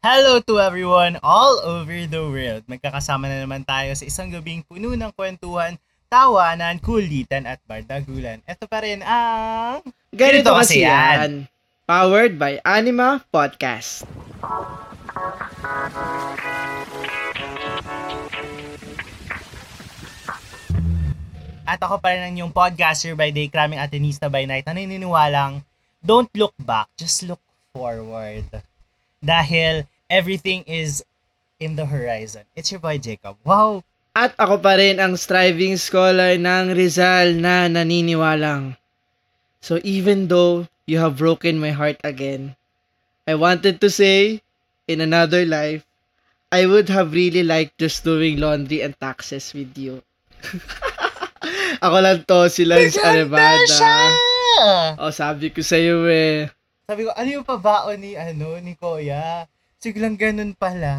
Hello to everyone all over the world. Magkakasama na naman tayo sa isang gabing puno ng kwentuhan, tawanan, kulitan at bardagulan. Ito pa rin ang... Ganito kasi yan. Powered by Anima Podcast. At ako pa rin ang yung podcaster by day, kraming atenista by night, na naniniwalang, don't look back, just look forward. Dahil everything is in the horizon. It's your boy Jacob. Wow! At ako pa rin ang striving scholar ng Rizal na naniniwalang. So even though you have broken my heart again, I wanted to say, in another life, I would have really liked just doing laundry and taxes with you. ako lang to, si Lance Arevada. O, sabi ko sa'yo eh. Sabi ko, ano yung pabaon ni, ano, ni Koya? Siglang ganun pala.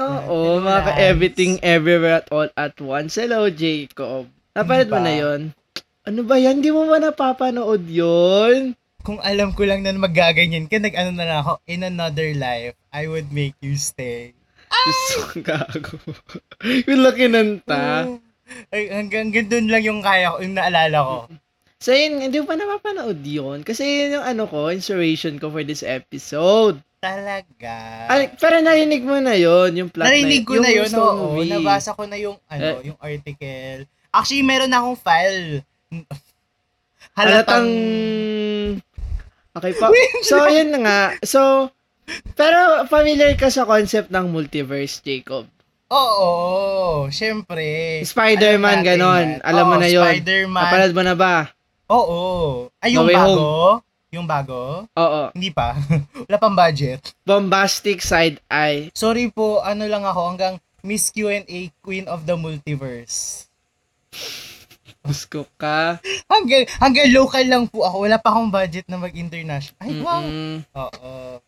Oo, mga ka-everything everywhere at all at once. Hello, Jacob. Napanood mo Diba? na yon? Ano ba yan? Di mo ba napapanood yon? Kung alam ko lang na magaganyan ka, nag-ano na lang ako, in another life, I would make you stay. Gusto kong gago. yung laki ng ta. Ay, hanggang, dun lang yung kaya ko, yung naalala ko. So yun, hindi mo pa napapanood yun. Kasi yun yung ano ko, inspiration ko for this episode. Talaga. Ay, pero narinig mo na yon yung plot Narinig ko na yun, oo. movie. Nabasa ko na yung, ano, Eh. yung article. Actually, meron na akong file. Halatang... Okay pa. So, yun na nga. So, pero familiar ka sa concept ng multiverse, Jacob. Oo, syempre. Spider-Man, ganon. Alam mo na yun. Spider-Man. Napanood mo na ba? Oo. Ay, yung No Way bago? Yung bago? Oo. Hindi pa. Wala pang budget. Bombastic side eye. Sorry po, ano lang ako, hanggang Miss Q&A Queen of the Multiverse. Gusto ka. Hanggang, hanggang local lang po ako. Wala pa akong budget na mag-international. Ay, wow. Mm-mm. Oo.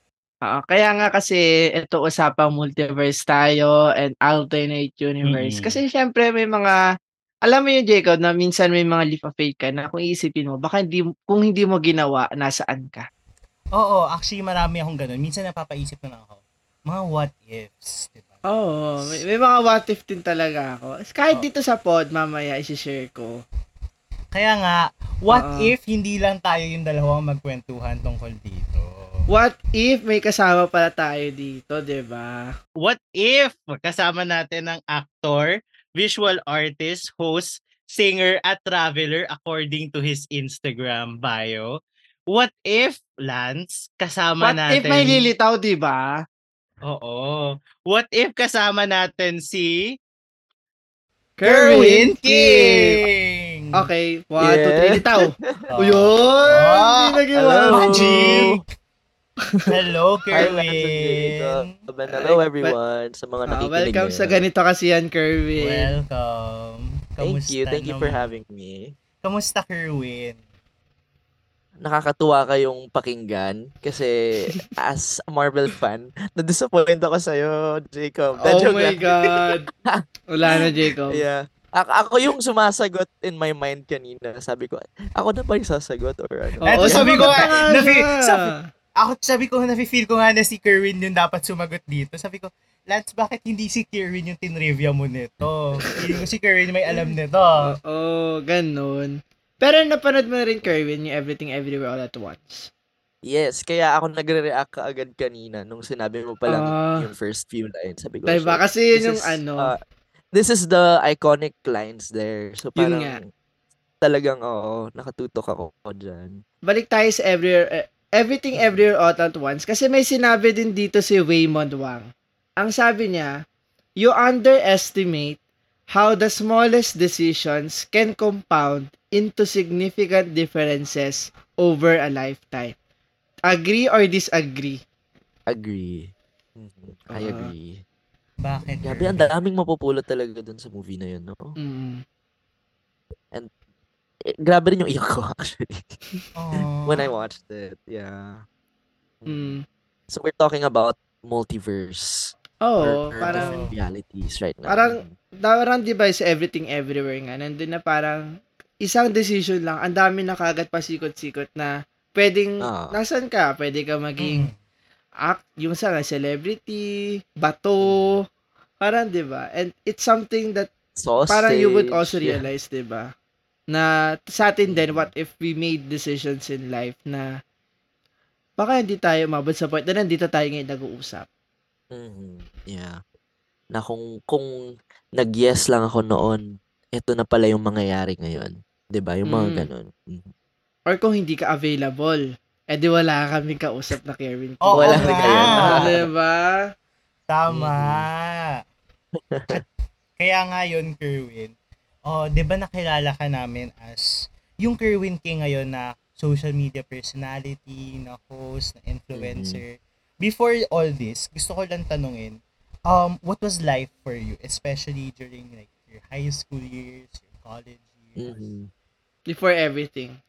Oo, kaya nga kasi ito usapang multiverse tayo and alternate universe. Mm. Kasi syempre may mga alam mo yung Jacob na minsan may mga leap of faith ka na kung iisipin mo baka hindi kung hindi mo ginawa nasaan ka. Oo, actually marami akong ganun. Minsan napapaisip na lang ako. Mga what ifs, diba? Oo, may, may mga what if din talaga ako. Kahit Oo. dito sa pod mamaya i-share ko. Kaya nga, what Oo. if hindi lang tayo yung dalawang magkwentuhan tungkol dito? What if may kasama pala tayo dito, 'di ba? What if kasama natin ang actor, visual artist, host, singer, at traveler according to his Instagram bio? What if, Lance, kasama What natin... if may lilitaw, 'di ba? Oo. What if kasama natin si... Kerwin King! Okay, one, two, Yeah. three, litaw. Uyun! Ah, Hindi hello. Magic! Hello, Hi. Kerwin! And hello everyone sa mga Ah, nakikinig welcome sa ganito kasi yan, Kerwin. Welcome. Thank you. Thank you for having me. Kamusta, Kerwin? Nakakatuwa kayong pakinggan kasi as a Marvel fan, na-disappoint ako sa'yo, Jacob. oh Joke my. God. Wala na, Jacob. Yeah. A- ako yung sumasagot in my mind kanina. Sabi ko, ako na ba yung sasagot or ano? Oo, sabi ko na sabi- Ako, sabi ko, nafe-feel ko nga na si Kerwin yung dapat sumagot dito. Sabi ko, Lance, bakit hindi si Kerwin yung tinrivia mo nito? Feeling ko si Kerwin may alam nito. Oo, ganun. Pero napanood mo na rin, Kerwin, yung Everything Everywhere All at Once. Yes, kaya ako nagre-react ka agad kanina nung sinabi mo pa lang Ah. yung first few lines. Sabi ko, Diba? "Shit, Kasi this yun yung is, ano. uh, this is the iconic lines there. So Yun parang nga. talagang oo, nakatutok ako dyan. Balik tayo sa Everywhere, Everything Everywhere All at Once. Kasi may sinabi din dito si Waymond Wang. Ang sabi niya, you underestimate how the smallest decisions can compound into significant differences over a lifetime. Agree or disagree? Agree. Mhm, I Ah. agree. Bakit? Grabe, ang daming mapupulot talaga dun sa movie na yun, no? Mm. Eh, grabe rin yung iyak ko, actually. When I watched it, yeah. Mm. So we're talking about multiverse. Oo, or, or parang different realities right now. parang- parang di ba sa everything everywhere nga, nandun na parang isang decision lang, ang dami na kagad pasikot-sikot na pwedeng, Ah. nasan ka? Pwede ka maging Mm. act, yung sa celebrity, bato, parang 'di ba? And it's something that parang you would also Sausage, yeah. realize, 'di ba? Na sa atin din, what if we made decisions in life na baka hindi tayo umabot sa point na nandito tayo ngayon nag-uusap. Mhm, yeah. Na kung kung nag-yes lang ako noon, eto na pala yung mangyayari ngayon, 'di ba? Yung mga Mm. gano'n. Mhm. Or kung hindi ka available, eh di wala kaming kausap na Kevin. Oo Wala nga. na ganyan. Ah, 'di ba? Tama. At kaya nga yun, Kerwin. Oh, 'di ba nakilala ka namin as yung Kerwin King ngayon na social media personality, na host, na influencer. Before all this, gusto ko lang tanungin, um, what was life for you, especially during like your high school years, your college years? Mhm. Before everything.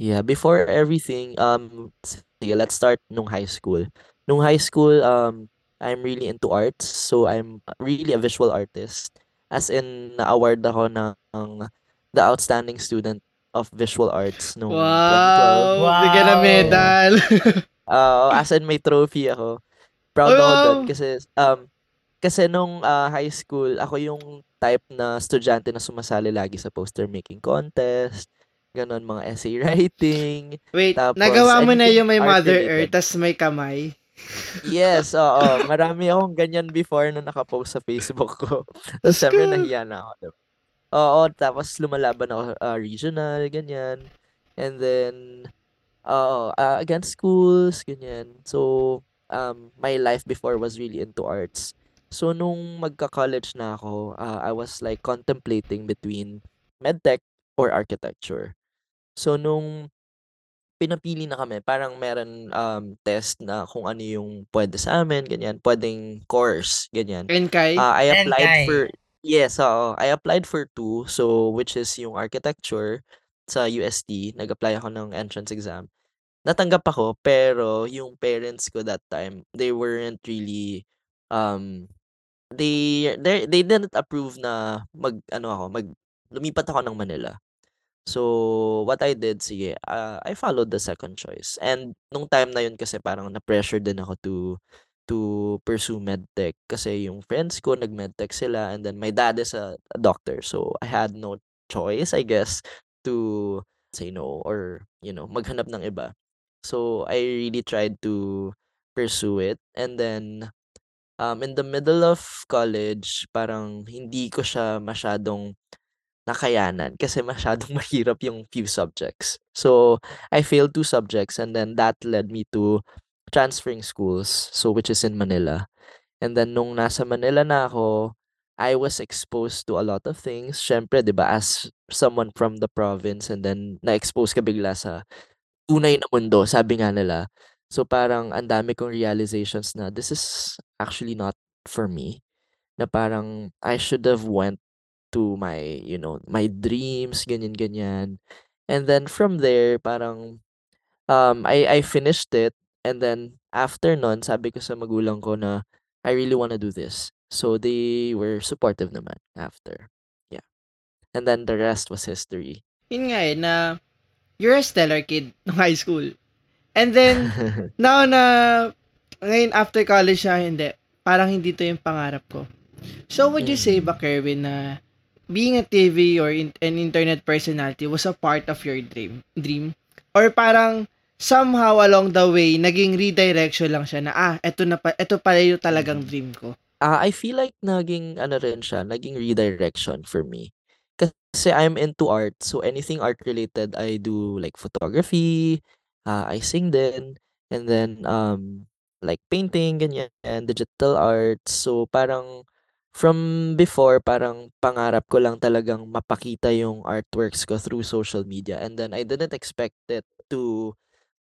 Yeah, before everything, um, sige, let's start nung high school. Nung high school, um, I'm really into arts, so I'm really a visual artist. As in, na-award ako ng the outstanding student of visual arts nung 2012. Wow! Bigyan ng Wow. medal. Oo, as in may trophy ako. Proud ako Wow! doon kasi um kasi nung ah, high school, ako yung type na estudyante na sumasali lagi sa poster making contest, ganon mga essay writing. Wait, Tapos, nagawa mo na yung may Mother. Earth, tas may kamay. Yes, oo. Marami akong ganyan before na nakapost sa Facebook ko. Tapos syempre nahiya na ako. diba? Oo, tapos lumalaban ako ah, regional, ganyan. And then, oo, ah, against schools, ganyan. So, um, my life before was really into arts. So, nung magka-college na ako, ah, I was like contemplating between medtech or architecture. So, nung pinapili na kami, parang meron um, test na kung ano yung pwede sa amin, ganyan. Pwedeng course, ganyan. And Kai, Ah, I applied Enkay. for yes, oo. I applied for two. So, which is yung architecture sa UST. Nag-apply ako ng entrance exam. Natanggap ako, pero yung parents ko that time, they weren't really um they they they didn't approve na mag ano ako, mag lumipat ako ng Manila. So, what I did, sige, ah, I followed the second choice. And nung time na yun kasi parang na-pressure din ako to to pursue medtech kasi yung friends ko nag-medtech sila and then my dad is a, a doctor. So, I had no choice, I guess, to say no or, you know, maghanap ng iba. So, I really tried to pursue it. And then, um, in the middle of college, parang hindi ko siya masyadong nakayanan kasi masyadong mahirap yung few subjects. So, I failed two subjects and then that led me to transferring schools, so which is in Manila. And then nung nasa Manila na ako, I was exposed to a lot of things. Syempre, 'di ba, as someone from the province and then na-expose ka bigla sa tunay na mundo, sabi nga nila. So parang ang dami kong realizations na this is actually not for me. Na parang I should have went to my, you know, my dreams, ganyan ganyan. And then from there, parang um I I finished it and then after nun, sabi ko sa magulang ko na I really wanna do this. So they were supportive naman after. Yeah. And then the rest was history. yun nga eh, na you're a stellar kid nung high school. And then, now na, ngayon after college na, hindi, parang hindi to yung pangarap ko. So, would you say Mm. ba, Kerwin, na being a TV or in- an internet personality was a part of your dream? dream? Or parang somehow along the way, naging redirection lang siya na, ah, eto, na pa, eto pala yung talagang Mm. dream ko. Ah, I feel like naging ano rin siya, naging redirection for me. Kasi I'm into art, so anything art related, I do like photography, ah, I sing din, and then um like painting, ganyan, digital art. So parang from before, parang pangarap ko lang talagang mapakita yung artworks ko through social media. And then I didn't expect it to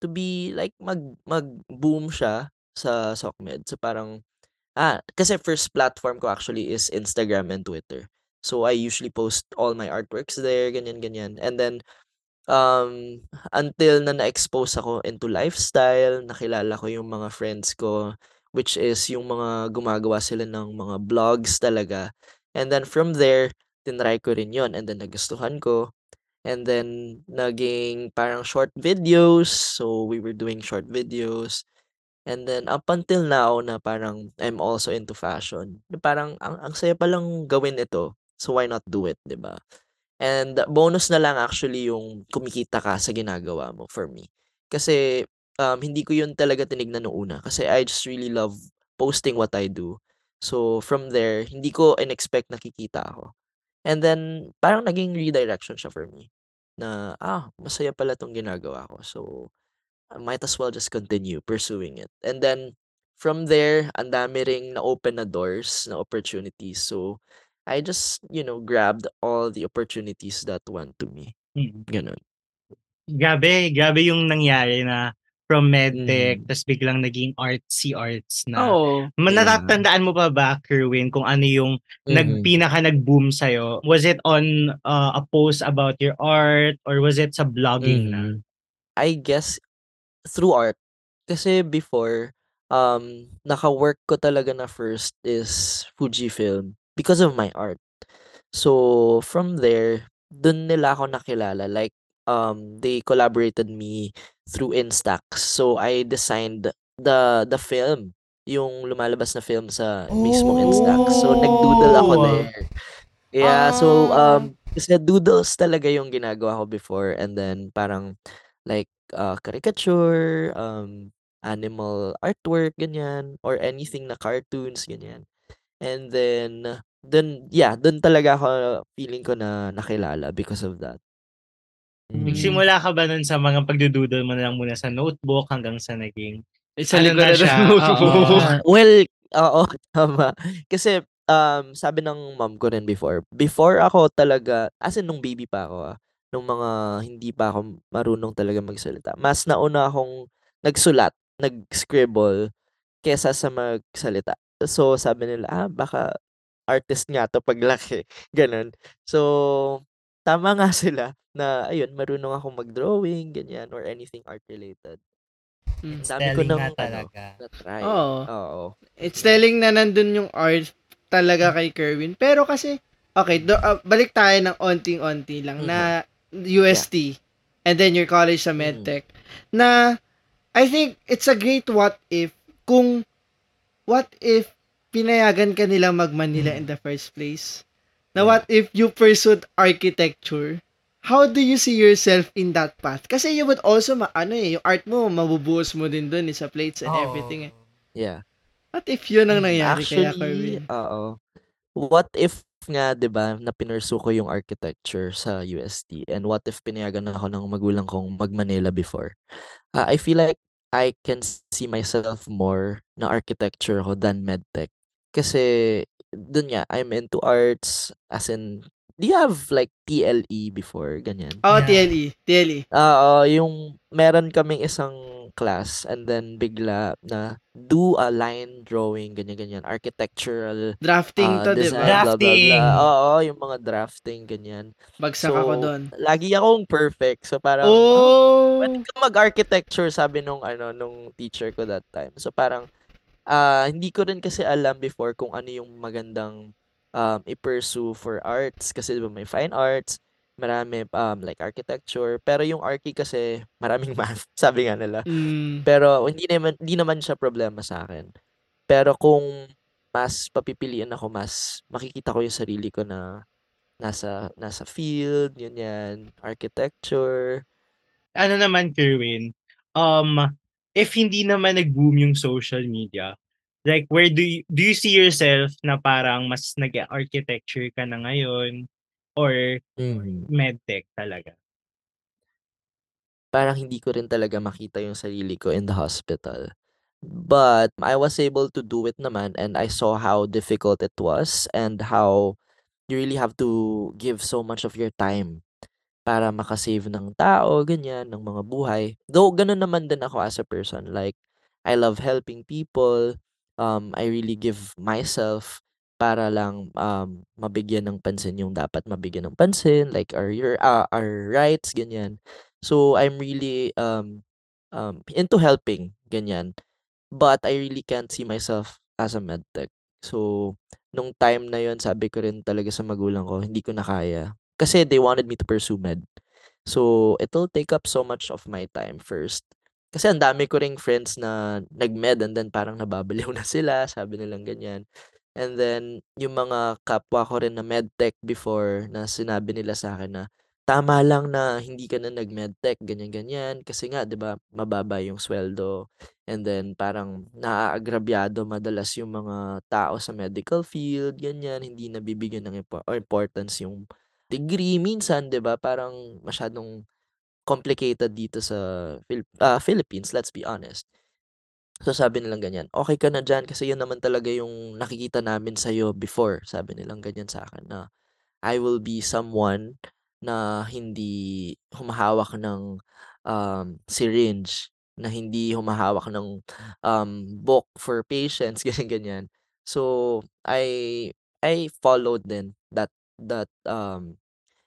to be like mag mag-boom siya sa SOCMED. So parang Ah, kasi first platform ko actually is Instagram and Twitter. So I usually post all my artworks there, ganyan ganyan. And then um until na na-expose ako into lifestyle, nakilala ko yung mga friends ko which is yung mga gumagawa sila ng mga vlogs talaga. And then from there, tinry ko rin yon and then nagustuhan ko. And then naging parang short videos. So we were doing short videos. And then up until now na parang I'm also into fashion, parang ang ang saya palang gawin ito, so why not do it, 'di ba? And bonus na lang actually yung kumikita ka sa ginagawa mo for me. Kasi, um, hindi ko yun talaga tinignan nung una kasi I just really love posting what I do. So from there, hindi ko in-expect na kikita ako. And then parang naging redirection siya for me na, ah, masaya pala 'tong ginagawa ko. So, I might as well just continue pursuing it. And then from there, ang dami ring na-open na doors, na opportunities. So, I just, you know, grabbed all the opportunities that went to me. Mm. Gano'n. Grabe, grabe yung nangyari na from medtech Mhm. tas biglang naging artsy-arts na. Oo. Yeah. natatandaan mo pa ba, Kerwin, kung ano yung nag Mhm. pinaka nag-boom sa'yo? Was it on, uh, a post about your art or was it sa blogging na? Mhm. I guess through art. Kasi before, um, naka-work ko talaga na first is Fujifilm because of my art. So from there, dun nila ako nakilala like, um, they collaborated me through Instax. So I designed the the film, yung lumalabas na film sa mismong Instax. So nag-doodle ako Oh! there. Yeah, so, Ah. um, kasi doodles talaga yung ginagawa ko before and then parang like, uh, caricature, um, animal artwork, ganyan, or anything na cartoons, ganyan. And then dun yeah, dun talaga ako feeling ko na nakilala because of that. Mm. Nagsimula ka ba nun sa mga pagdo-doodle mo na lang muna sa notebook hanggang sa naging Sa ano likod na siya? Oo. Well, oo, tama. Kasi, um, sabi ng mom ko rin before, before ako talaga as in nung baby pa ako, ah, nung mga hindi pa ako marunong talaga magsalita, mas nauna akong nagsulat, nag-scribble, kaysa sa magsalita. So, sabi nila, ah, baka artist nga 'to paglaki, gano'n. So, tama nga sila na ayun, marunong akong mag-drawing, ganyan, or anything art related. Ang dami ko Telling ng nga ano, talaga. na-try. Oo. Oo. It's telling na nandun yung art talaga kay Kerwin. Pero kasi, okay, do, ah, balik tayo ng onting-onti lang na UST and then your college sa medtech na I think it's a great what if kung what if pinayagan ka nilang mag-Manila Mhm. in the first place. Yeah. what if you pursued architecture? How do you see yourself in that path? Kasi you would also, ma- ano eh, yung art mo, mabubuhos mo din dun eh, sa plates and everything eh. Yeah. What if yun ang Mm, nangyari kaya, Actually, Kerwin? oo. What if nga 'di ba, na pinursu ko yung architecture sa UST and what if pinayagan ako ng magulang kong mag-Manila before? Ah, I feel like I can see myself more na architecture ko than medtech. Kasi dun nga, I'm into arts as in do you have like TLE before, ganyan? Oh, Yeah. TLE. TLE. Oo, yung meron kaming isang class and then bigla na do a line drawing, ganyan-ganyan, architectural Drafting ah, to, design, ba? blah, blah, Drafting. blah. Oo, yung mga drafting, ganyan. Bagsak ako So, doon. lagi akong perfect. So parang, oh, Oh! pwede ka mag-architecture, sabi nung, ano, nung teacher ko that time. So parang, ah, hindi ko rin kasi alam before kung ano yung magandang um, i-pursue for arts. Kasi diba may fine arts, marami um, like architecture. Pero yung archi kasi, maraming math, sabi nga nila. Mm. Pero hindi naman hindi naman siya problema sa akin. Pero kung mas papipiliin ako, mas makikita ko yung sarili ko na nasa nasa field, yun yan, architecture. Ano naman, Kerwin, um, if hindi naman nag-boom yung social media, like where do you, do you see yourself na parang mas nag-architecture ka na ngayon or Mhm. medtech talaga? Parang hindi ko rin talaga makita yung sarili ko in the hospital. But I was able to do it naman and I saw how difficult it was and how you really have to give so much of your time para maka-save ng tao, ganyan, ng mga buhay. Though gano'n naman din ako as a person, like I love helping people. Um, I really give myself para lang um, mabigyan ng pansin yung dapat mabigyan ng pansin, like our your ah, our rights, ganyan. So I'm really um, um, into helping, ganyan. But I really can't see myself as a medtech. So nung time na yon sabi ko rin talaga sa magulang ko, hindi ko na kaya. Kasi they wanted me to pursue med. So it'll take up so much of my time first. kasi ang dami ko ring friends na nag-med and then parang nababaliw na sila, sabi nilang ganyan. And then yung mga kapwa ko rin na medtech before na sinabi nila sa akin na, "Tama lang na hindi ka na nag-medtech ganyan-ganyan kasi nga 'di ba mababa yung sweldo." And then parang naaagrabyado madalas yung mga tao sa medical field, ganyan, hindi nabibigyan ng impo or importance yung degree minsan 'di ba parang masyadong complicated dito sa Phil ah, Philippines, let's be honest. So sabi nilang ganyan, "Okey ka na diyan kasi yun naman talaga yung nakikita namin sa'yo before." Sabi nilang ganyan sa akin na I will be someone na hindi humahawak ng, um, syringe, na hindi humahawak ng, um, book for patients, ganyan-ganyan. So I I followed din that that, um,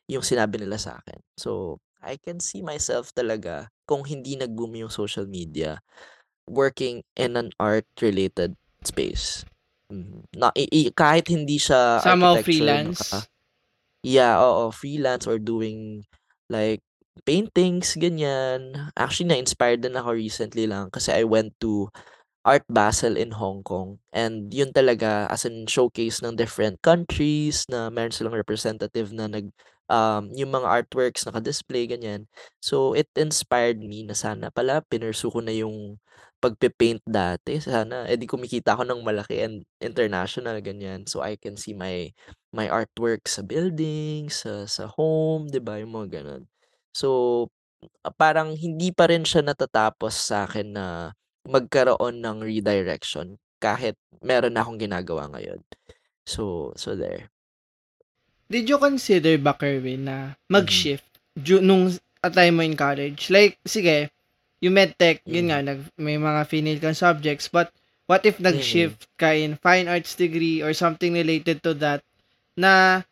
yung sinabi nila sa akin. So I can see myself talaga kung hindi nag-boom yung social media, working in an art-related space. Mhm, na i i kahit hindi siya Somehow architecture freelance? naka yeah, oo, freelance or doing like paintings, ganyan. Actually na-inspired din ako recently lang kasi I went to Art Basel in Hong Kong and yun talaga as in showcase ng different countries na meron silang representative na nag um, yung mga artworks naka-display, ganyan. So it inspired me na sana pala pinursue ko na yung pagpe-paint dati, sana eh di kumikita ako ng malaki and international, ganyan. So I can see my my artwork sa buildings, sa sa home, 'di ba, yung mga gano'n. So, parang hindi pa rin siya natatapos sa'kin na magkaroon ng redirection kahit meron na akong ginagawa ngayon. So so there. Did you consider ba, Kerwin, na Mhm. mag-shift du nung at time mo in college? Like, sige, yung medtech, yun nga, Mm. nag, may mga finale kang subjects, but what if Mm. nag-shift ka in fine arts degree or something related to that na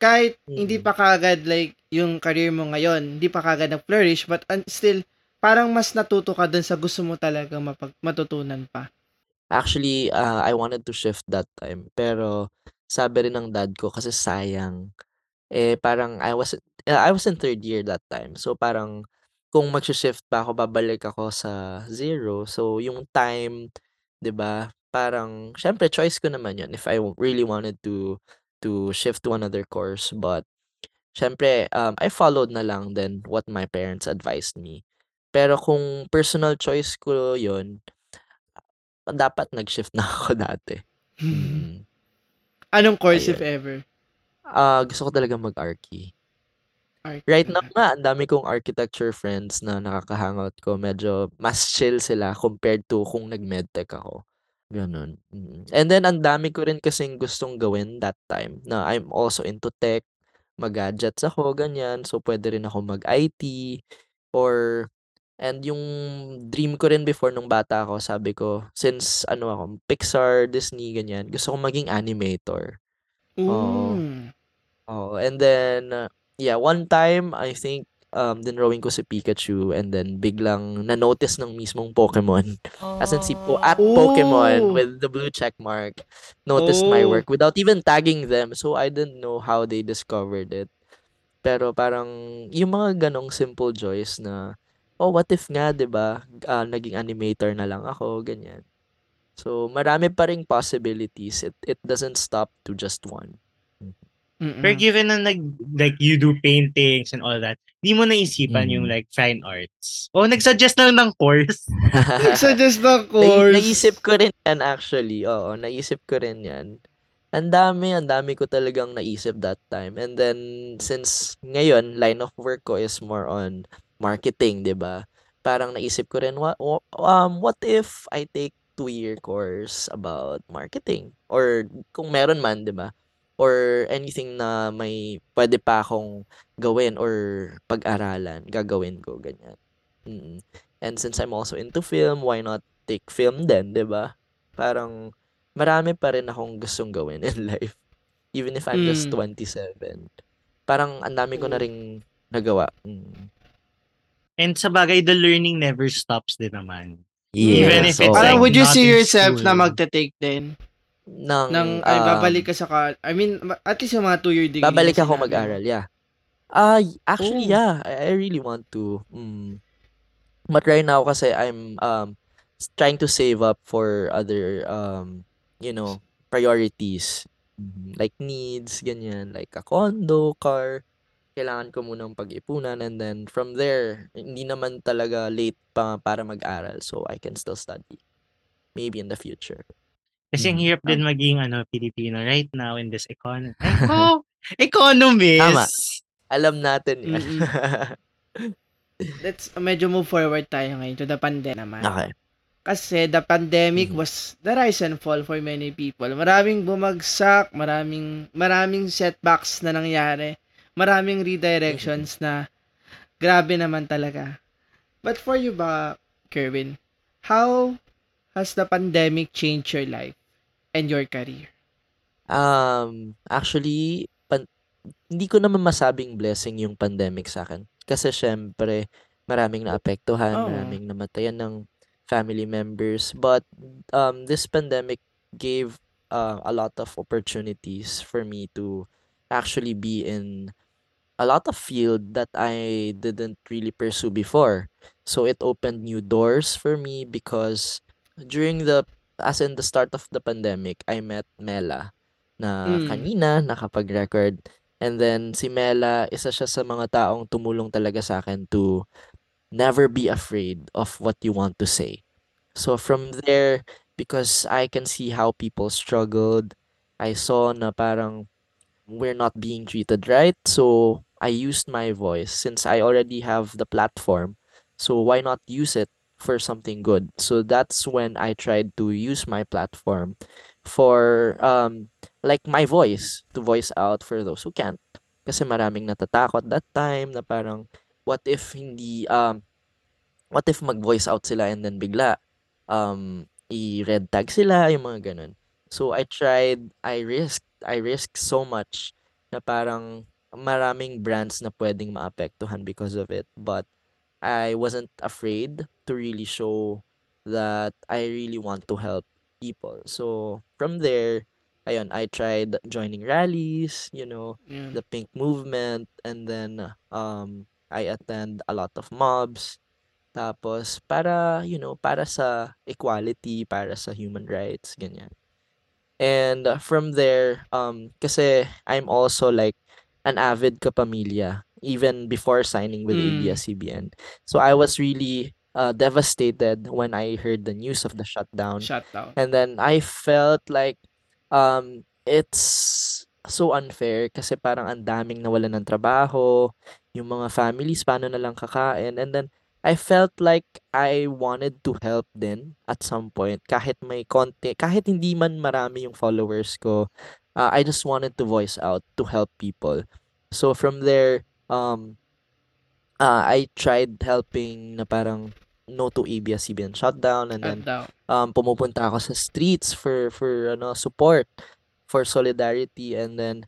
kahit hindi Mm. pa kaagad like yung career mo ngayon, hindi pa kaagad nag-flourish, but un- still, parang mas natuto ka dun sa gusto mo talaga mapag- matutunan pa. Actually, ah, I wanted to shift that time pero sabi rin ng dad ko kasi sayang. Eh, parang I was I was in 3rd year that time. So parang kung magshi-shift pa ako babalik ako sa zero. So yung time, 'di ba, parang siyempre choice ko naman 'yun if I really wanted to to shift to another course but siyempre, um, I followed na lang din what my parents advised me. Pero kung personal choice ko 'yun dapat nag-shift na ako dati. Mm. Anong course if Ayun. ever? Ah, gusto ko talagang mag-archi. Right now nga ang dami kong architecture friends na nakaka-hangout ko, medyo mas chill sila compared to kung nag-medtech ako, gano'n, mm. And then ang dami ko rin kasing gustong gawin that time na I'm also into tech, mag-gadgets ako ganyan, so puwede rin ako mag-IT or and yung dream ko rin before nung bata ako sabi ko since ano ako Pixar, Disney ganyan, gusto kong maging animator. Oo. Ooh. Oo, and then, yeah, one time I think, um, dinrawing ko si Pikachu and then biglang na-notice ng mismong Pokemon. As in si po at Pokemon Oh. with the blue check mark noticed my Oh. work without even tagging them. So I didn't know how they discovered it. Pero parang yung mga ganong simple joys na, oh, what if nga 'di ba, ah, naging animator na lang ako, ganyan. So marami pa ring possibilities. It it doesn't stop to just one. Mm. Pero Mm-mm. given na nag, like, you do paintings and all that, di mo naisipan yung Mm. like fine arts? O nagsuggest lang ng course? Nagsuggest ng Nai course. naisip ko rin yan actually, oo, naisip ko rin yan. Ang dami, ang dami ko talagang naisip that time. And then since ngayon line of work ko is more on marketing, 'di ba? Parang naisip ko rin wa um, what if I take two-year course about marketing or kung meron man, 'di ba? Or anything na may puwede pa akong gawin or pag-aralan, gagawin ko, ganyan. Mm. And since I'm also into film, why not take film din, 'di ba? Parang marami pa rin akong gustong gawin in life. Even if I'm just Mm. 27. Parang ang dami ko na Oo. ring nagawa. Mm. And sa bagay, the learning never stops din naman. Even if Yes, it's. Parang like would you see yourself na school. magte-take din? Ng, Ng, ay, babalik um ka sa ka, I mean, at least yung mga two-year degree na Babalik ako mo. mag-aral, yeah. Ah, actually, Oh. yeah. I I really want to. Mm. But right now kasi I'm um trying to save up for other um you know priorities Mhm. like needs ganyan like a condo, car. Kailangan ko munang pag-ipunan and then from there hindi naman talaga late pa para mag-aral so I can still study maybe in the future. Kasi ang Mhm. hirap din Tama. maging ano, Pilipino right now in this economy. Ko! Economist! Alam natin yan. Let's medyo move forward tayo ngayon to the pandemic naman. okay. Kasi the pandemic Mhm. was the rise and fall for many people. Maraming bumagsak, maraming maraming setbacks na nangyari. Maraming redirections na grabe naman talaga. But for you ba, Kerwin, how has the pandemic changed your life and your career? Um, actually, pan hindi ko naman masabing blessing yung pandemic sa akin. Kasi siyempre, maraming naapektuhan, Oo. maraming namatayan ng family members. But um, this pandemic gave uh, a lot of opportunities for me to actually be in a lot of field that I didn't really pursue before. So it opened new doors for me because during the as in the start of the pandemic, I met Mela na Mm. kanina nakapag-record. And then si Mela, isa siya sa mga taong tumulong talaga sa akin to never be afraid of what you want to say. So from there, because I can see how people struggled, I saw na parang we're not being treated right. So I used my voice since I already have the platform. So why not use it for something good? So that's when I tried to use my platform for um like my voice to voice out for those who can't. Kasi maraming natatakot that time na parang what if hindi um what if mag-voice out sila and then bigla um i-red tag sila yung mga ganun. So I tried, I risked, I risked so much na parang maraming brands na pwedeng maapektuhan because of it. But I wasn't afraid to really show that I really want to help people. So from there, ayun, I tried joining rallies, you know, Yeah. the pink movement and then um I attend a lot of mobs. Tapos para, you know, para sa equality, para sa human rights, ganyan. And uh, from there, um, kasi I'm also like an avid kapamilya even before signing with Mm. ABS-CBN. So I was really uh, devastated when I heard the news of the shutdown. Shutdown. And then I felt like um it's so unfair kasi parang ang daming nawalan ng trabaho, yung mga families paano na lang kakain and then I felt like I wanted to help din at some point kahit may konti, kahit hindi man marami yung followers ko. Uh, I just wanted to voice out to help people. So from there um uh, I tried helping na parang no to ABS-CBN shutdown and then um pumupunta ako sa streets for for ano support for solidarity and then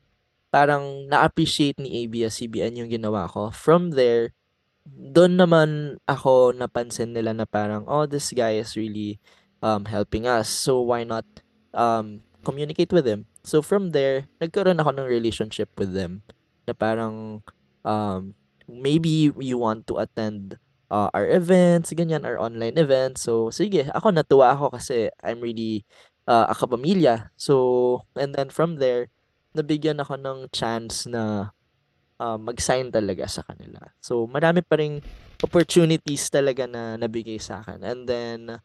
parang na-appreciate ni ABS-CBN yung ginawa ko. From there, doon naman ako napansin nila na parang oh this guy is really um helping us. So why not um communicate with him? So from there, nagkaroon ako ng relationship with them na parang um maybe you want to attend uh, our events, ganyan, our online events. So, sige, ako natuwa ako kasi I'm really uh, a kapamilya. So, and then from there, nabigyan ako ng chance na uh, mag-sign talaga sa kanila. So, marami pa ring opportunities talaga na nabigay sa akin. And then,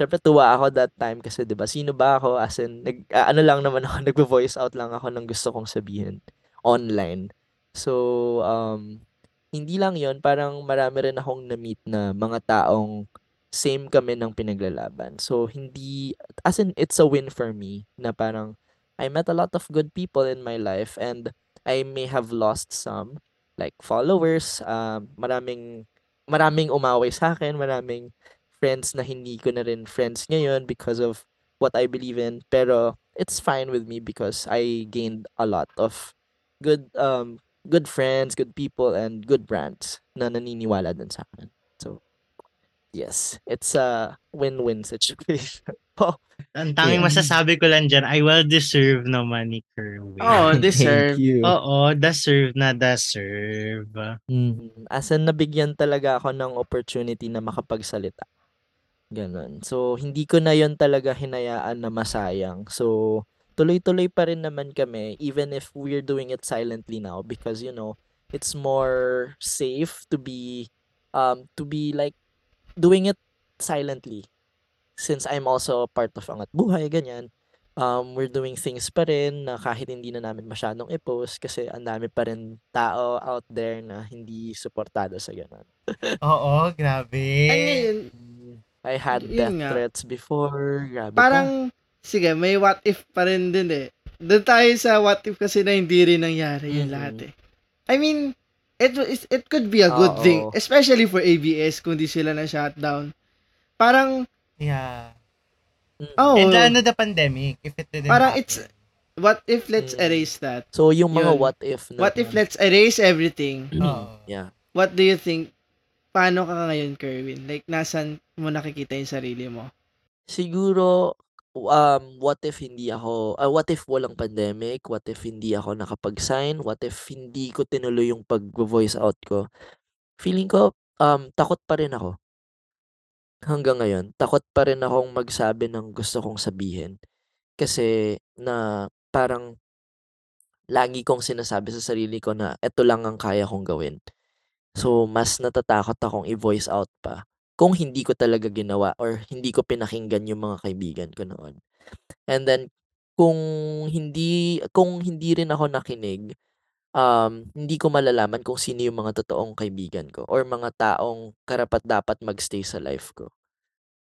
syempre tuwa ako that time kasi 'di ba sino ba ako as in nag ah, ano lang naman ako nagvo-voice out lang ako ng gusto kong sabihin online. So um hindi lang 'yon parang marami rin akong na-meet na mga taong same kami ng pinaglalaban. So hindi as in it's a win for me na parang I met a lot of good people in my life and I may have lost some like followers, um maraming maraming umaway sa akin, maraming friends na hindi ko na rin friends ngayon because of what I believe in. Pero it's fine with me because I gained a lot of good um good friends, good people and good brands na naniniwala din sa akin. So Yes, it's a win-win situation. Oh, Ang tanging Yeah. masasabi ko lang dyan, I well deserve naman ni Kerwin. Oh, deserve. Thank you. Oo, deserve na deserve. Mm, As in, nabigyan talaga ako ng opportunity na makapagsalita. Ganon. So, hindi ko na yon talaga hinayaan na masayang. So, tuloy-tuloy pa rin naman kami even if we're doing it silently now because, you know, it's more safe to be, um, to be like, doing it silently. Since I'm also part of Angat Buhay, ganyan. Um, we're doing things pa rin na kahit hindi na namin masyadong i-post kasi ang dami pa rin tao out there na hindi suportado sa ganon. Oo, grabe. Ano yun? I had Yun death nga. threats before. Grabe ka. Parang, sige, may what if pa rin din eh. Doon tayo sa what if kasi na hindi rin nangyari yung Mhm. lahat eh. I mean, it, it, it could be a good Oo. thing. Especially for ABS kung di sila na shutdown. Parang, Yeah. Oh, And ano the pandemic, if it didn't Parang happen. it's- what if let's Mm. erase that? So, yung mga Yun. what if na. What if let's erase everything? Oo. Yeah. What do you think? Paano ka ngayon, Kerwin? Like, nasan mo nakikita yung sarili mo? Siguro, um, what if hindi ako, ah, what if walang pandemic? What if hindi ako nakapag-sign? What if hindi ko tinuloy yung pag-voice out ko? Feeling ko, um, takot pa rin ako. Hanggang ngayon, takot pa rin akong magsabi ng gusto kong sabihin. Kasi na parang lagi kong sinasabi sa sarili ko na eto lang ang kaya kong gawin. So, mas natatakot akong i-voice out pa kung hindi ko talaga ginawa or hindi ko pinakinggan yung mga kaibigan ko noon. And then, kung hindi, kung hindi rin ako nakinig, um, hindi ko malalaman kung sino yung mga totoong kaibigan ko or mga taong karapat dapat magstay sa life ko.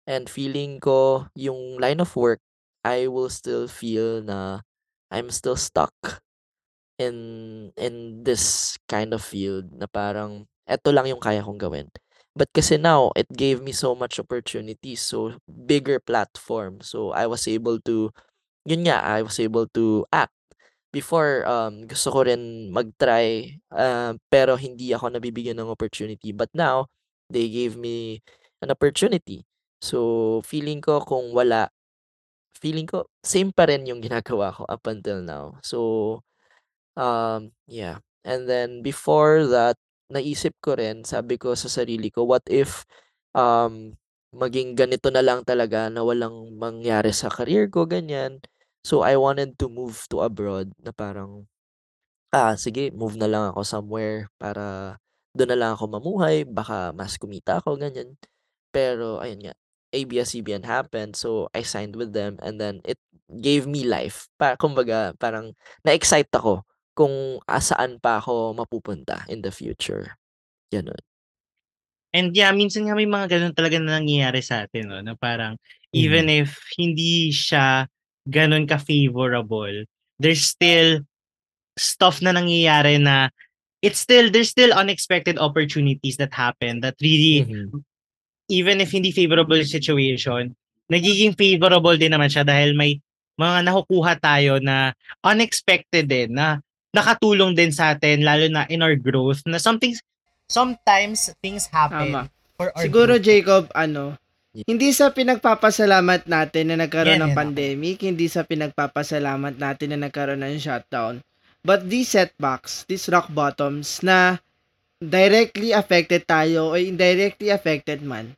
And feeling ko, yung line of work, I will still feel na I'm still stuck in in this kind of field na parang eto lang yung kaya kong gawin. But kasi now, it gave me so much opportunities, so bigger platform. So I was able to, yun nga, I was able to act. Before, um, gusto ko rin mag-try, uh, pero hindi ako nabibigyan ng opportunity. But now, they gave me an opportunity. So, feeling ko kung wala, feeling ko, same pa rin yung ginagawa ko up until now. So, um, yeah. And then, before that, naisip ko rin, sabi ko sa sarili ko, what if, um, maging ganito na lang talaga na walang mangyari sa career ko, ganyan. So, I wanted to move to abroad na parang, ah, sige, move na lang ako somewhere para doon na lang ako mamuhay, baka mas kumita ako, ganyan. Pero, ayun nga, ABS-CBN happened, so I signed with them and then it gave me life. Pa kumbaga, parang na-excite ako kung ah, saan pa ako mapupunta in the future. Gano'n. And yeah, minsan nga may mga ganun talaga na nangyayari sa atin, no? Na parang, even if hindi siya ganun ka-favorable, there's still stuff na nangyayari na it's still, there's still unexpected opportunities that happen that really, Mhm. even if hindi favorable situation, nagiging favorable din naman siya dahil may mga nakukuha tayo na unexpected din, na nakatulong din sa atin, lalo na in our growth, na something, sometimes things happen Tama. for our Siguro, growth. Jacob, ano, Yeah. hindi sa pinagpapasalamat natin na nagkaroon Yan, ng yan, pandemic, hindi sa pinagpapasalamat natin na nagkaroon ng shutdown, but these setbacks, these rock bottoms na directly affected tayo o indirectly affected man,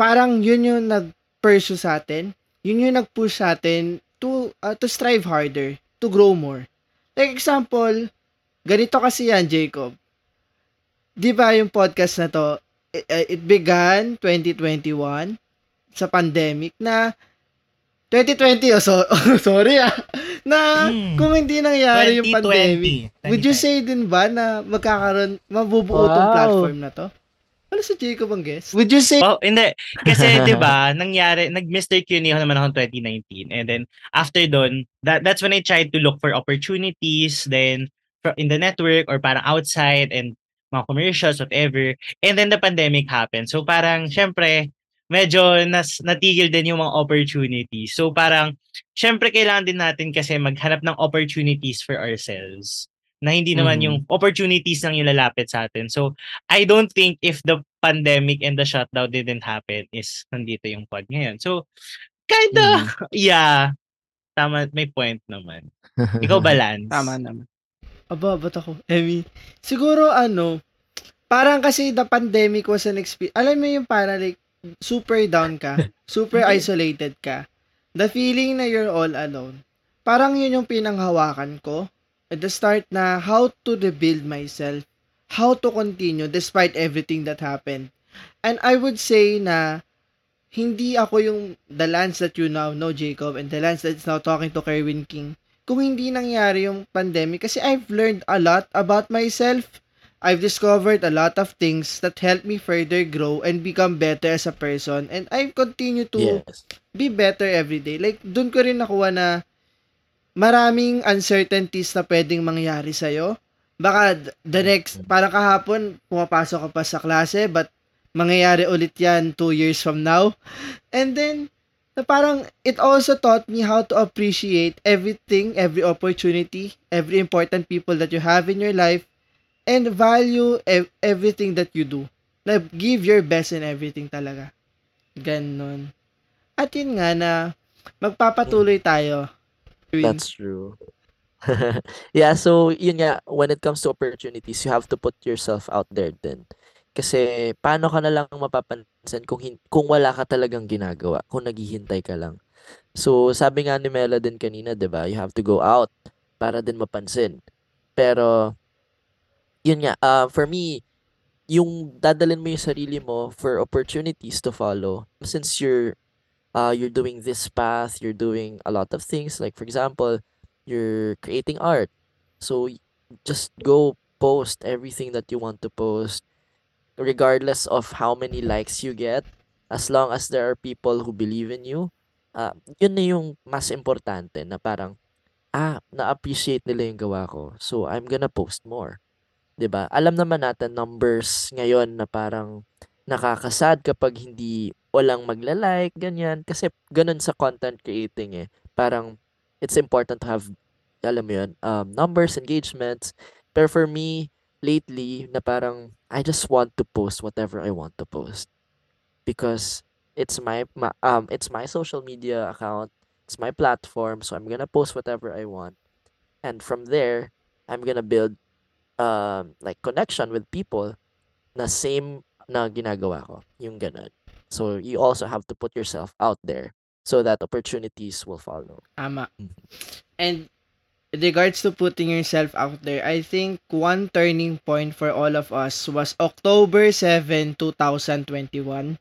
parang yun yung nag-pursue sa atin, yun yung nag-push sa atin to, uh, to strive harder, to grow more. Like example, ganito kasi yan, Jacob. Di ba yung podcast na to, it, uh, it began 2021 sa pandemic na 2020 oh, so, sorry ah na Hmm. kung hindi nangyari yung 2020, pandemic would you 2020. say din ba na magkakaroon mabubuo tong Wow. platform na to ano si Jacob ang guest would you say Oh, hindi. Kasi 'di ba, nangyari nag Mr. Q ako naman ako 2019 and then after doon, that that's when I tried to look for opportunities then for, in the network or parang outside and mga commercials whatever. And then the pandemic happened. So parang syempre medyo nas, natigil din yung mga opportunities. So parang syempre kailangan din natin kasi maghanap ng opportunities for ourselves na hindi naman Mhm. yung opportunities lang yung lalapit sa atin. So, I don't think if the pandemic and the shutdown didn't happen is nandito yung pod ngayon. So, kinda, Mhm. yeah, tama, may point naman. Ikaw ba, Lance? Tama naman. Aba, ba't ako? Emmy, siguro ano, parang kasi the pandemic was an experience. Alam mo yung para like, super down ka, super isolated ka. The feeling na you're all alone. Parang yun yung pinanghawakan ko at the start na how to rebuild myself, how to continue despite everything that happened. And I would say na hindi ako yung the Lance that you now know, Jacob, and the Lance that's now talking to Kerwin King kung hindi nangyari yung pandemic kasi I've learned a lot about myself. I've discovered a lot of things that help me further grow and become better as a person and I continue to Yes. be better every day. Like doon ko rin nakuha na maraming uncertainties na pwedeng mangyari sa'yo. Baka the next, parang kahapon, pumapasok ka pa sa klase, but mangyayari ulit yan two years from now. And then, na parang it also taught me how to appreciate everything, every opportunity, every important people that you have in your life, and value ev- everything that you do. Na give your best in everything talaga. Ganon. At yun nga na magpapatuloy tayo. That's true. yeah, so yun nga, when it comes to opportunities, you have to put yourself out there din. Kasi paano ka na lang mapapansin kung hin- kung wala ka talagang ginagawa, kung naghihintay ka lang. So, sabi nga ni Mela din kanina, 'di ba? You have to go out para din mapansin. Pero yun nga, uh, for me, yung dadalin mo yung sarili mo for opportunities to follow since you're uh, you're doing this path, you're doing a lot of things. Like, for example, you're creating art. So, just go post everything that you want to post, regardless of how many likes you get. As long as there are people who believe in you, uh, yun na yung mas importante na parang, ah, na-appreciate nila yung gawa ko. So, I'm gonna post more. 'di ba? Alam naman natin numbers ngayon na parang nakakasad kapag hindi walang magla-like, ganyan. Kasi ganun sa content creating eh. Parang it's important to have, alam mo yun, um, numbers, engagements. Pero for me, lately, na parang I just want to post whatever I want to post. Because it's my, ma- um it's my social media account, it's my platform, so I'm gonna post whatever I want. And from there, I'm gonna build um, like connection with people na same na ginagawa ko, yung ganun. So you also have to put yourself out there so that opportunities will follow. Ama. Mhm. And regards to putting yourself out there, I think one turning point for all of us was October 7, 2021.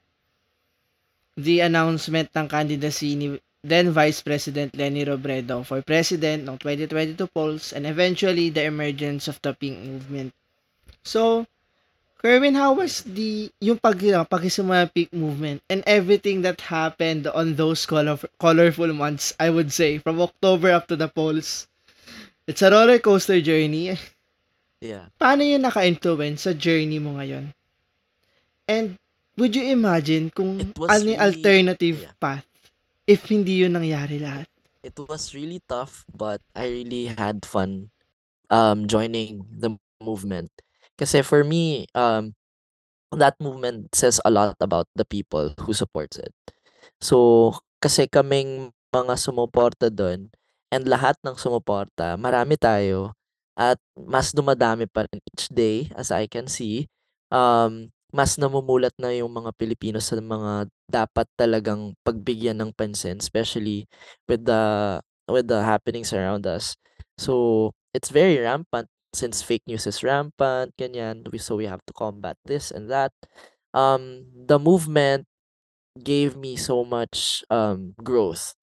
The announcement ng candidacy ni then Vice President Leni Robredo for President ng 2022 polls and eventually the emergence of the Pink Movement. So, Kerwin, how was the yung pag pagsisimula ng Pink Movement and everything that happened on those color, colorful months, I would say, from October up to the polls? It's a roller coaster journey. Yeah. Paano yun naka-influence sa journey mo ngayon? And would you imagine kung ano yung really- alternative yeah. path if hindi yun nangyari lahat? It was really tough, but I really had fun um joining the movement. Kasi for me, um that movement says a lot about the people who supports it. So, kasi kaming mga sumuporta doon and lahat ng sumuporta, marami tayo at mas dumadami pa rin each day as I can see. Um, mas namumulat na yung mga Pilipino sa mga dapat talagang pagbigyan ng pansin, especially with the with the happenings around us. So, it's very rampant since fake news is rampant, ganyan. We, so we have to combat this and that. Um, the movement gave me so much um growth.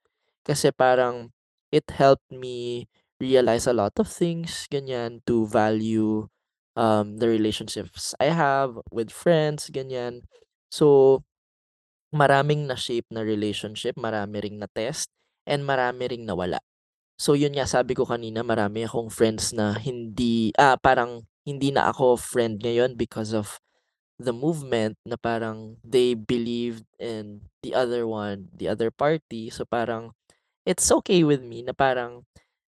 Kasi parang it helped me realize a lot of things, ganyan, to value um the relationships I have with friends, ganyan. So, maraming na-shape na relationship, marami ring na-test, and marami ring nawala. So, yun nga, sabi ko kanina, marami akong friends na hindi, ah, parang hindi na ako friend ngayon because of the movement na parang they believed in the other one, the other party. So, parang it's okay with me na parang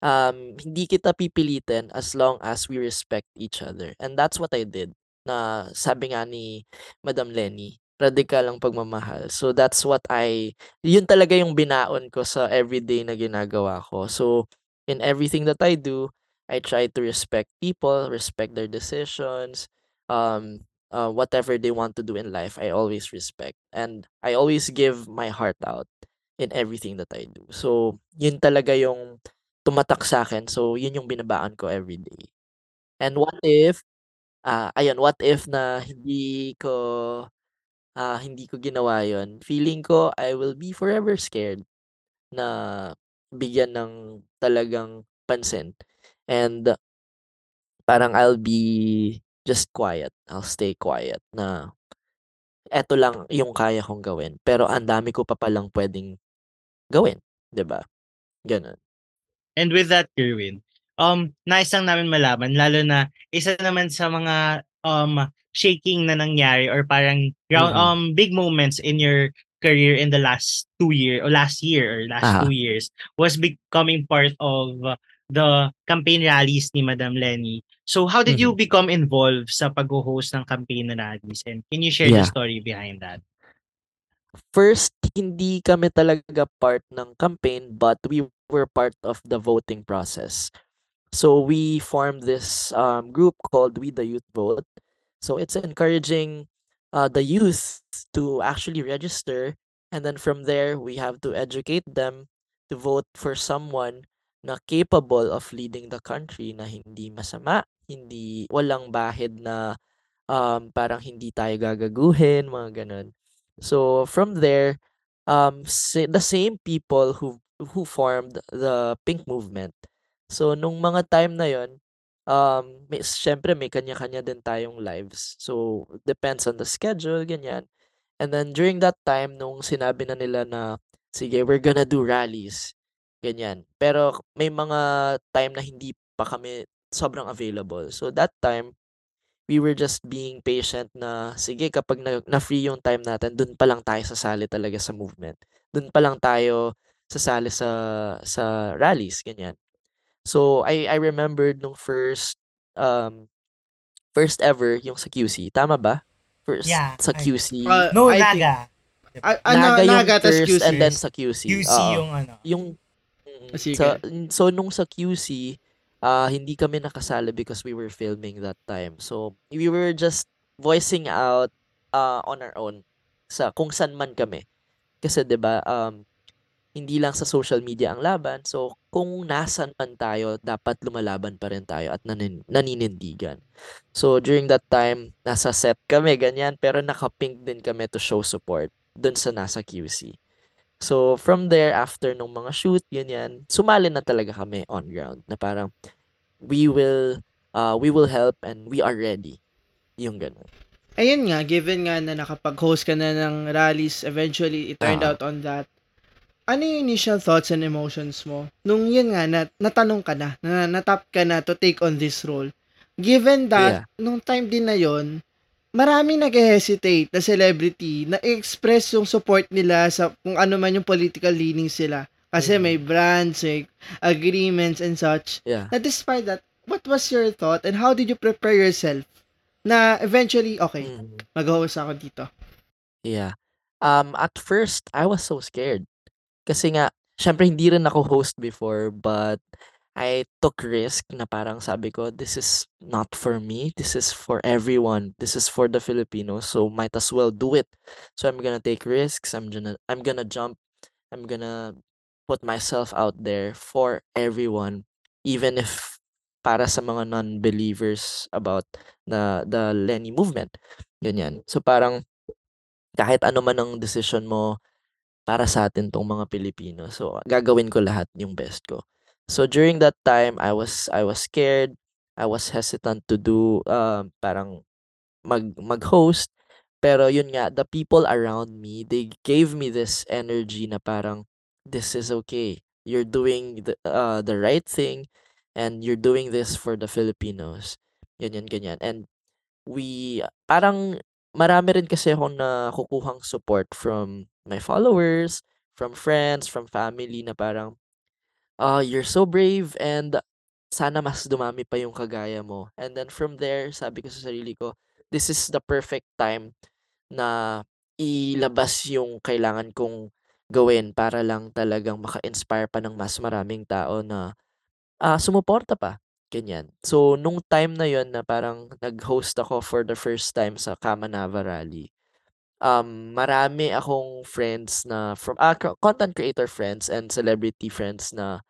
um, hindi kita pipilitin as long as we respect each other. And that's what I did. Na sabi nga ni Madam Lenny, radikal ang pagmamahal. So that's what I, yun talaga yung binaon ko sa everyday na ginagawa ko. So in everything that I do, I try to respect people, respect their decisions, um, uh, whatever they want to do in life, I always respect. And I always give my heart out in everything that I do. So, yun talaga yung tumatak sa akin. So, yun yung binabaan ko every day. And what if, ah, ayun, what if na hindi ko, ah, hindi ko ginawa yun, feeling ko I will be forever scared na bigyan ng talagang pansin. And parang I'll be just quiet. I'll stay quiet na eto lang yung kaya kong gawin. Pero ang dami ko pa palang pwedeng gawin, ba? Gano'n. And with that, Kerwin, um, nais lang namin malaman, lalo na isa naman sa mga um, shaking na nangyari or parang ground, Mm. um, big moments in your career in the last two year or last year or last Ah. two years was becoming part of the campaign rallies ni Madam Lenny. So how did you Mhm. become involved sa pag-host ng campaign rallies and can you share the Yeah. story behind that? First, hindi kami talaga part ng campaign but we were part of the voting process. So we formed this um, group called We the Youth Vote. So it's encouraging uh, the youth to actually register and then from there we have to educate them to vote for someone na capable of leading the country na hindi masama, hindi walang bahid na um, parang hindi tayo gagaguhin, mga ganun. So from there, um, the same people who who formed the Pink Movement. So nung mga time na yon, um, may, syempre may kanya-kanya din tayong lives. So depends on the schedule, ganyan. And then during that time, nung sinabi na nila na, sige, we're gonna do rallies, ganyan. Pero may mga time na hindi pa kami sobrang available. So that time, we were just being patient na sige kapag na, na-free yung time natin, dun pa lang tayo sasali talaga sa movement. Dun pa lang tayo sasali sa sa rallies, ganyan. So I I remembered nung first um first ever yung sa QC, tama ba? First Yeah, sa I- QC. Uh, No, I think- Naga. Ah, ah, na- Naga yung Naga, first QC. and then sa QC. QC oo. yung ano. Yung mm, Sige. sa, so nung sa QC, ah hindi kami nakasali because we were filming that time. So we were just voicing out uh, on our own sa kung saan man kami. Kasi 'di ba um hindi lang sa social media ang laban. So kung nasan man tayo, dapat lumalaban pa rin tayo at nanin, naninindigan. So during that time, nasa set kami ganyan pero naka-pink din kami to show support dun sa nasa QC. So from there after nung mga shoot ganyan, sumali na talaga kami on ground na parang we will uh, we will help and we are ready. Yung ganun. Ayun nga, given nga na nakapag-host ka na ng rallies, eventually it turned Ah. out on that. Ano yung initial thoughts and emotions mo? Nung yun nga, na, natanong ka na, na natap ka na to take on this role. Given that, nung time din na yon maraming nag-hesitate na celebrity na express yung support nila sa kung ano man yung political leanings sila. Kasi Mhm. may brands, may agreements and such. Yeah. Na despite that, what was your thought and how did you prepare yourself na eventually, okay, Mhm. mag-host ako dito? Yeah. Um, at first, I was so scared. Kasi nga, syempre hindi rin ako host before, but I took risk na parang sabi ko, this is not for me. This is for everyone. This is for the Filipinos. So might as well do it. So I'm gonna take risks. I'm gonna I'm gonna jump. I'm gonna put myself out there for everyone, even if para sa mga non-believers about the the Lenny movement. Ganyan. So parang kahit ano man ang decision mo para sa atin tong mga Pilipino. So gagawin ko lahat yung best ko. So during that time I was I was scared. I was hesitant to do um parang mag mag-host pero yun nga the people around me they gave me this energy na parang this is okay. You're doing the uh, the right thing and you're doing this for the Filipinos. Ganyan ganyan. And we parang marami rin kasi akong nakukuhang support from my followers, from friends, from family na parang ah, "You're so brave and sana mas dumami pa yung kagaya mo." And then from there, sabi ko sa sarili ko, "This is the perfect time na ilabas yung kailangan kong gawin para lang talagang maka-inspire pa ng mas maraming tao na, ah, sumuporta pa." Ganyan. So, nung time na yun na parang nag-host ako for the first time sa Kamanava Rally, um, marami akong friends na from co content creator friends and celebrity friends na,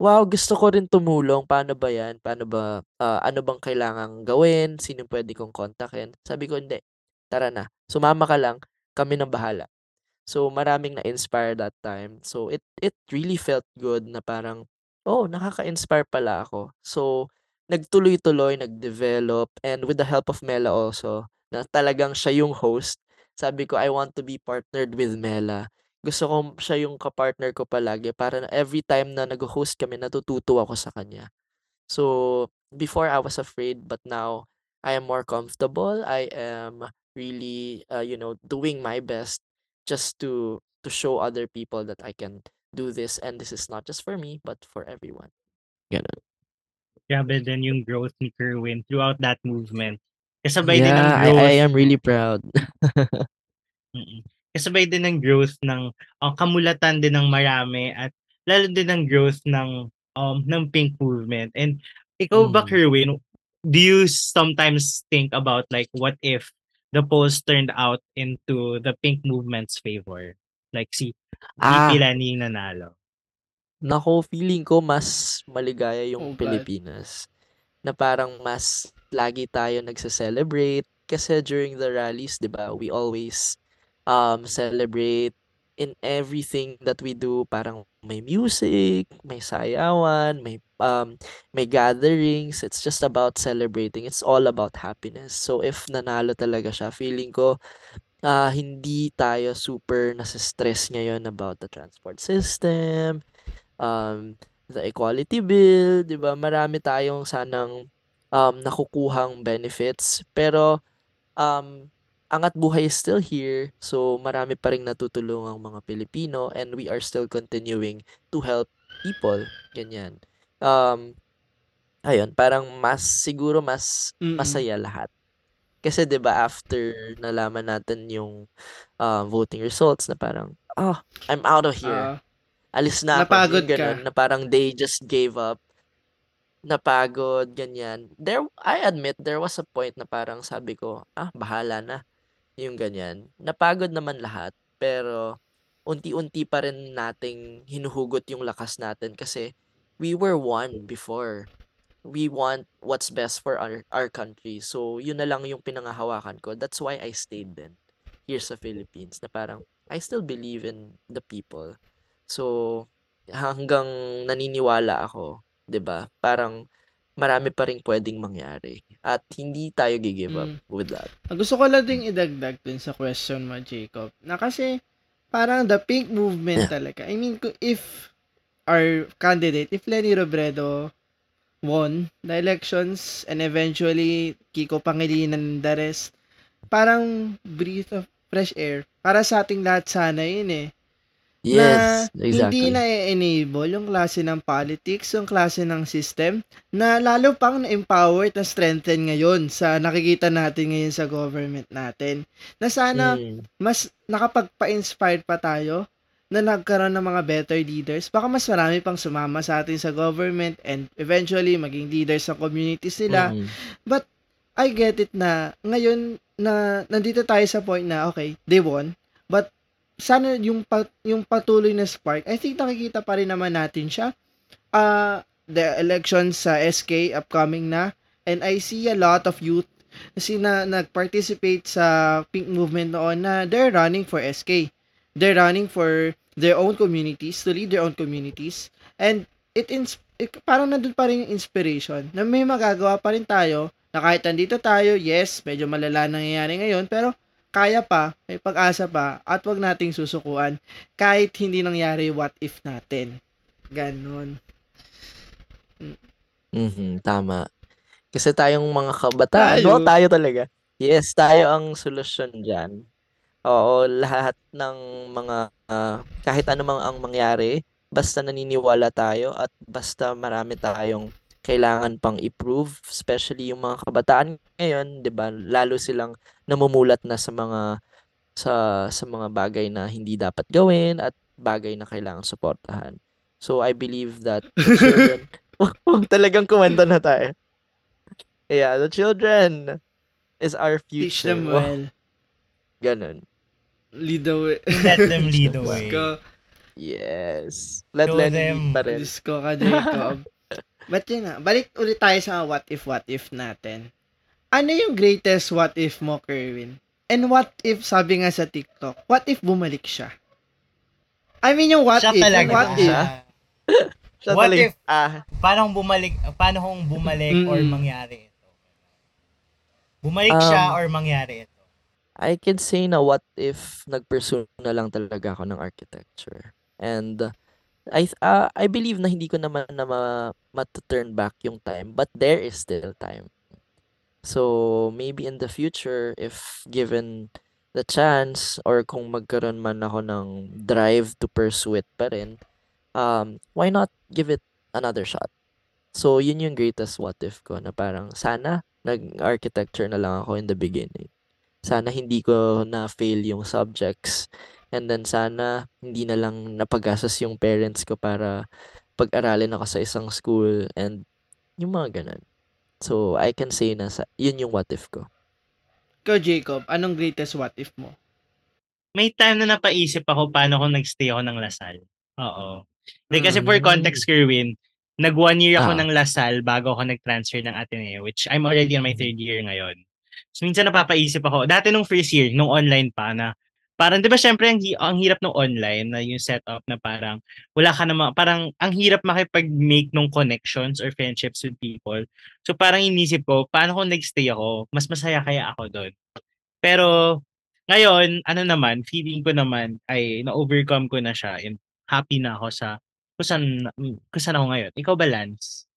"Wow, gusto ko rin tumulong, paano ba 'yan? Paano ba, ah, ano bang kailangang gawin? Sinong puwede kong kontakin?" Sabi ko, "Hindi, tara na, sumama ka lang, kami ng bahala." So, maraming na-inspire that time. So, it it really felt good na parang, "Oh, nakaka-inspire pala ako." So, nagtuloy-tuloy, nag-develop and with the help of Mela also, na talagang siya yung host, sabi ko, "I want to be partnered with Mela." Gusto ko siya yung ka-partner ko palagi para na every time na nagho-host kami natututo ako sa kanya. So, before I was afraid but now I am more comfortable. I am really, uh, you know, doing my best just to to show other people that I can do this and this is not just for me but for everyone. Gano'n. Grabe din yung growth ni Kerwin throughout that movement. Kasabay din ng Yeah, I I growth am really proud. Kasabay din ng growth ng, ah, kamulatan din ng marami at lalo din ng growth ng, um, ng Pink movement. And ikaw ba, Mm. Kerwin, do you sometimes think about like what if the polls turned out into the Pink movement's favor? Like si VP Ah. Lani yung nanalo. Naku, feeling ko mas maligaya yung Oh, God. Pilipinas. Na parang mas lagi tayo nagse-celebrate kasi during the rallies, 'di ba, we always, um, celebrate in everything that we do. Parang may music, may sayawan, may, um, may gatherings. It's just about celebrating. It's all about happiness. So, if nanalo talaga siya, feeling ko, ah, hindi tayo super nase-stress ngayon about the transport system, um, the equality bill, 'di ba? Marami tayong sanang, um, nakukuhang benefits. Pero, um, angat buhay is still here. So, marami pa ring natutulungang mga Pilipino and we are still continuing to help people, ganyan. Um, ayun, parang mas siguro mas masaya lahat. Kasi 'di ba after nalaman natin yung, ah, voting results na parang, "Ah, I'm out of here. Ah. Alis na ako." Napagod gano'n ka. na parang they just gave up. Napagod, ganyan. There I admit there was a point na parang sabi ko, "Ah, bahala na." Yung ganyan. Napagod naman lahat, pero unti-unti pa rin nating hinuhugot yung lakas natin kasi we were one before. We want what's best for our our country. So, yun na lang yung pinanghahawakan ko. That's why I stayed din here sa Philippines na parang I still believe in the people. So, hanggang naniniwala ako, 'di ba, parang marami pa ring puwedeng mangyari at hindi tayo gi-give up Mm. with that. Ang gusto ko lang ding idagdag dun sa question mo, Jacob, na kasi parang the Pink movement Yeah. talaga. I mean, if our candidate, if Lenny Robredo won the elections and eventually Kiko Pangilinan and the rest, parang breath of fresh air. Para sa ating lahat sana yun eh. Yes, na hindi exactly. na-enable yung klase ng politics, yung klase ng system, na lalo pang na-empower at na-strengthen ngayon sa nakikita natin ngayon sa government natin. Na sana Mm. mas nakapagpa-inspired pa tayo na nagkaroon ng mga better leaders. Baka mas marami pang sumama sa atin sa government and eventually maging leaders sa communities nila. Mm. I get it na ngayon na nandito tayo sa point na okay, they won, but sana yung yung patuloy na spark, I think nakikita pa rin naman natin siya. Uh, the elections sa SK upcoming na and I see a lot of youth kasi na nag-participate sa Pink Movement noon na they're running for SK. They're running for their own communities, to lead their own communities. And it, ins- it parang nandun pa rin yung inspiration na may magagawa pa rin tayo na kahit nandito tayo, yes, medyo malala nangyayari ngayon, pero kaya pa, may pag-asa pa, at wag nating susukuan kahit hindi nangyari what if natin. Ganon. Mhm, tama. Kasi tayong mga kabataan, Tayo. no, tayo talaga. Yes, tayo ang solusyon diyan. Oo, lahat ng mga, ah, kahit ano mang ang mangyari, basta naniniwala tayo at basta marami tayong kailangan pang i-prove, especially yung mga kabataan ngayon, 'di ba? Lalo silang namumulat na sa mga sa sa mga bagay na hindi dapat gawin at bagay na kailangang suportahan. So I believe that the children wag talagang kumanta na tayo. Yeah, the children is our Teach future. them Wow, well. ganun. Lead the way. Let them lead the way. Yes. Let Show Lenny them. lead pa rin. Diyos ko ka, Jacob. But yun nga, balik ulit tayo sa what if, what if natin. Ano yung greatest what if mo, Kerwin? And what if, sabi nga sa TikTok, what if bumalik siya? I mean, yung what Siya if, talaga. yung what if. Siya? Siya What talaga- if- Ah, Paano kung bumalik, paano kung bumalik or Mm-mm. mangyari ito? Bumalik siya Um, or mangyari ito? I can say na what if nag-pursue na lang talaga ako ng architecture. And uh, I ah, I believe na hindi ko naman na ma, turn back yung time, but there is still time. So maybe in the future if given the chance or kung magkaroon man ako ng drive to pursue it pa rin, um why not give it another shot? So yun yung greatest what if ko na parang sana nag-architecture na lang ako in the beginning sana hindi ko na-fail yung subjects and then sana hindi na lang napagastos yung parents ko para pag-aralin ako sa isang school and yung mga ganun. So, I can say na sa, yun yung what if ko. Ikaw, Jacob, anong greatest what if mo? May time na napaisip ako paano kung nagstay ako ng Lasal. Oo. Like, kasi for Mm. context, Kerwin, nag one year ako Ah. ng Lasal bago ako nag-transfer ng Ateneo, which I'm already on my third year ngayon. So, minsan napapaisip ako, dati nung first year, nung online pa na, parang, di ba syempre, ang, ang hirap ng online na yung setup na parang, wala ka naman, parang, ang hirap makipag-make ng connections or friendships with people. So, parang inisip ko, paano kung nagstay ako? Mas masaya kaya ako doon. Pero, ngayon, ano naman, feeling ko naman ay na-overcome ko na siya and happy na ako sa kung saan ako ngayon. Ikaw ba, Lance?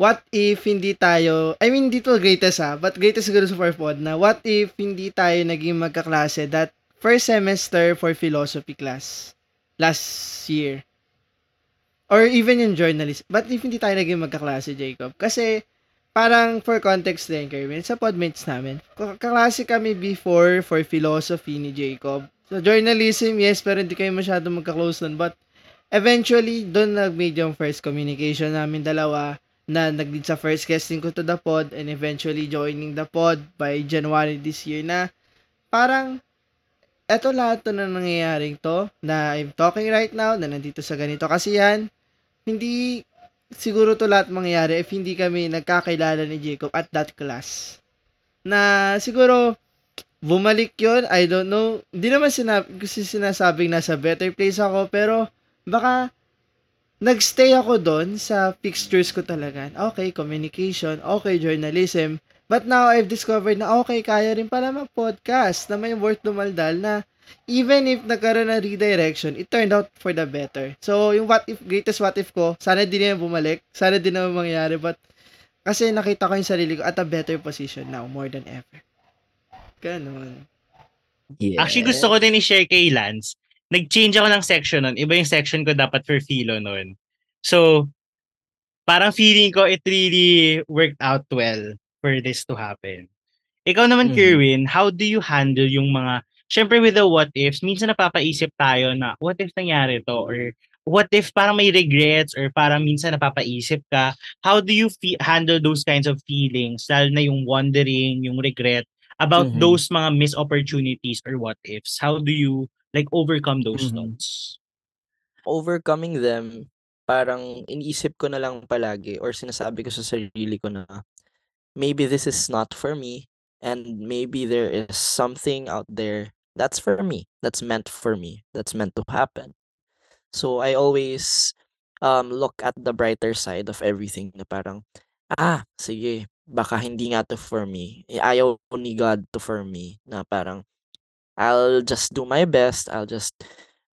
What if hindi tayo, I mean, dito greatest ha, but greatest siguro sa Farpod na, what if hindi tayo naging magkaklase that first semester for philosophy class last year? Or even in journalism. But if hindi tayo naging magkaklase, Jacob? Kasi, parang for context din, Kerwin, sa podmates namin, kaklase kami before for philosophy ni Jacob. So, journalism, yes, pero hindi kayo masyado magka-close nun. But, eventually, doon nag-made yung first communication namin dalawa na nag-lead sa first guesting ko to the pod and eventually joining the pod by January this year na parang eto lahat to na nangyayaring to na I'm talking right now na nandito sa ganito. Kasi yan hindi siguro to lahat mangyayari if hindi kami nagkakilala ni Jacob at that class. Na siguro bumalik yon I don't know. Hindi naman sinab- sinasabing nasa better place ako pero baka nagstay ako doon sa fixtures ko talaga. Okay, communication, okay, journalism. But now, I've discovered na okay, kaya rin pala mag-podcast na may worth dumaldal na even if nagkaroon ng redirection, it turned out for the better. So, yung what if, greatest what if ko, sana din naman bumalik, sana din naman mangyari, but kasi nakita ko yung sarili ko at a better position now, more than ever. Ganon. Yeah. Actually, gusto ko din i-share kay Lance. Nag-change ako ng section nun. Iba yung section ko dapat for philo nun. So, parang feeling ko it really worked out well for this to happen. Ikaw naman, Mhm. Kerwin, how do you handle yung mga, syempre with the what ifs, minsan napapaisip tayo na, what if nangyari to? Or what if parang may regrets or parang minsan napapaisip ka, how do you fe- handle those kinds of feelings? Lalo na yung wondering, yung regret about Mhm. those mga missed opportunities or what ifs? How do you like overcome those Mhm. thoughts? overcoming them, parang iniisip ko na lang palagi or sinasabi ko sa sarili ko na maybe this is not for me and maybe there is something out there that's for me, that's meant for me, that's meant to happen. So I always um look at the brighter side of everything na parang ah, sige, baka hindi nga to for me. Ayaw ni God to for me na parang I'll just do my best. I'll just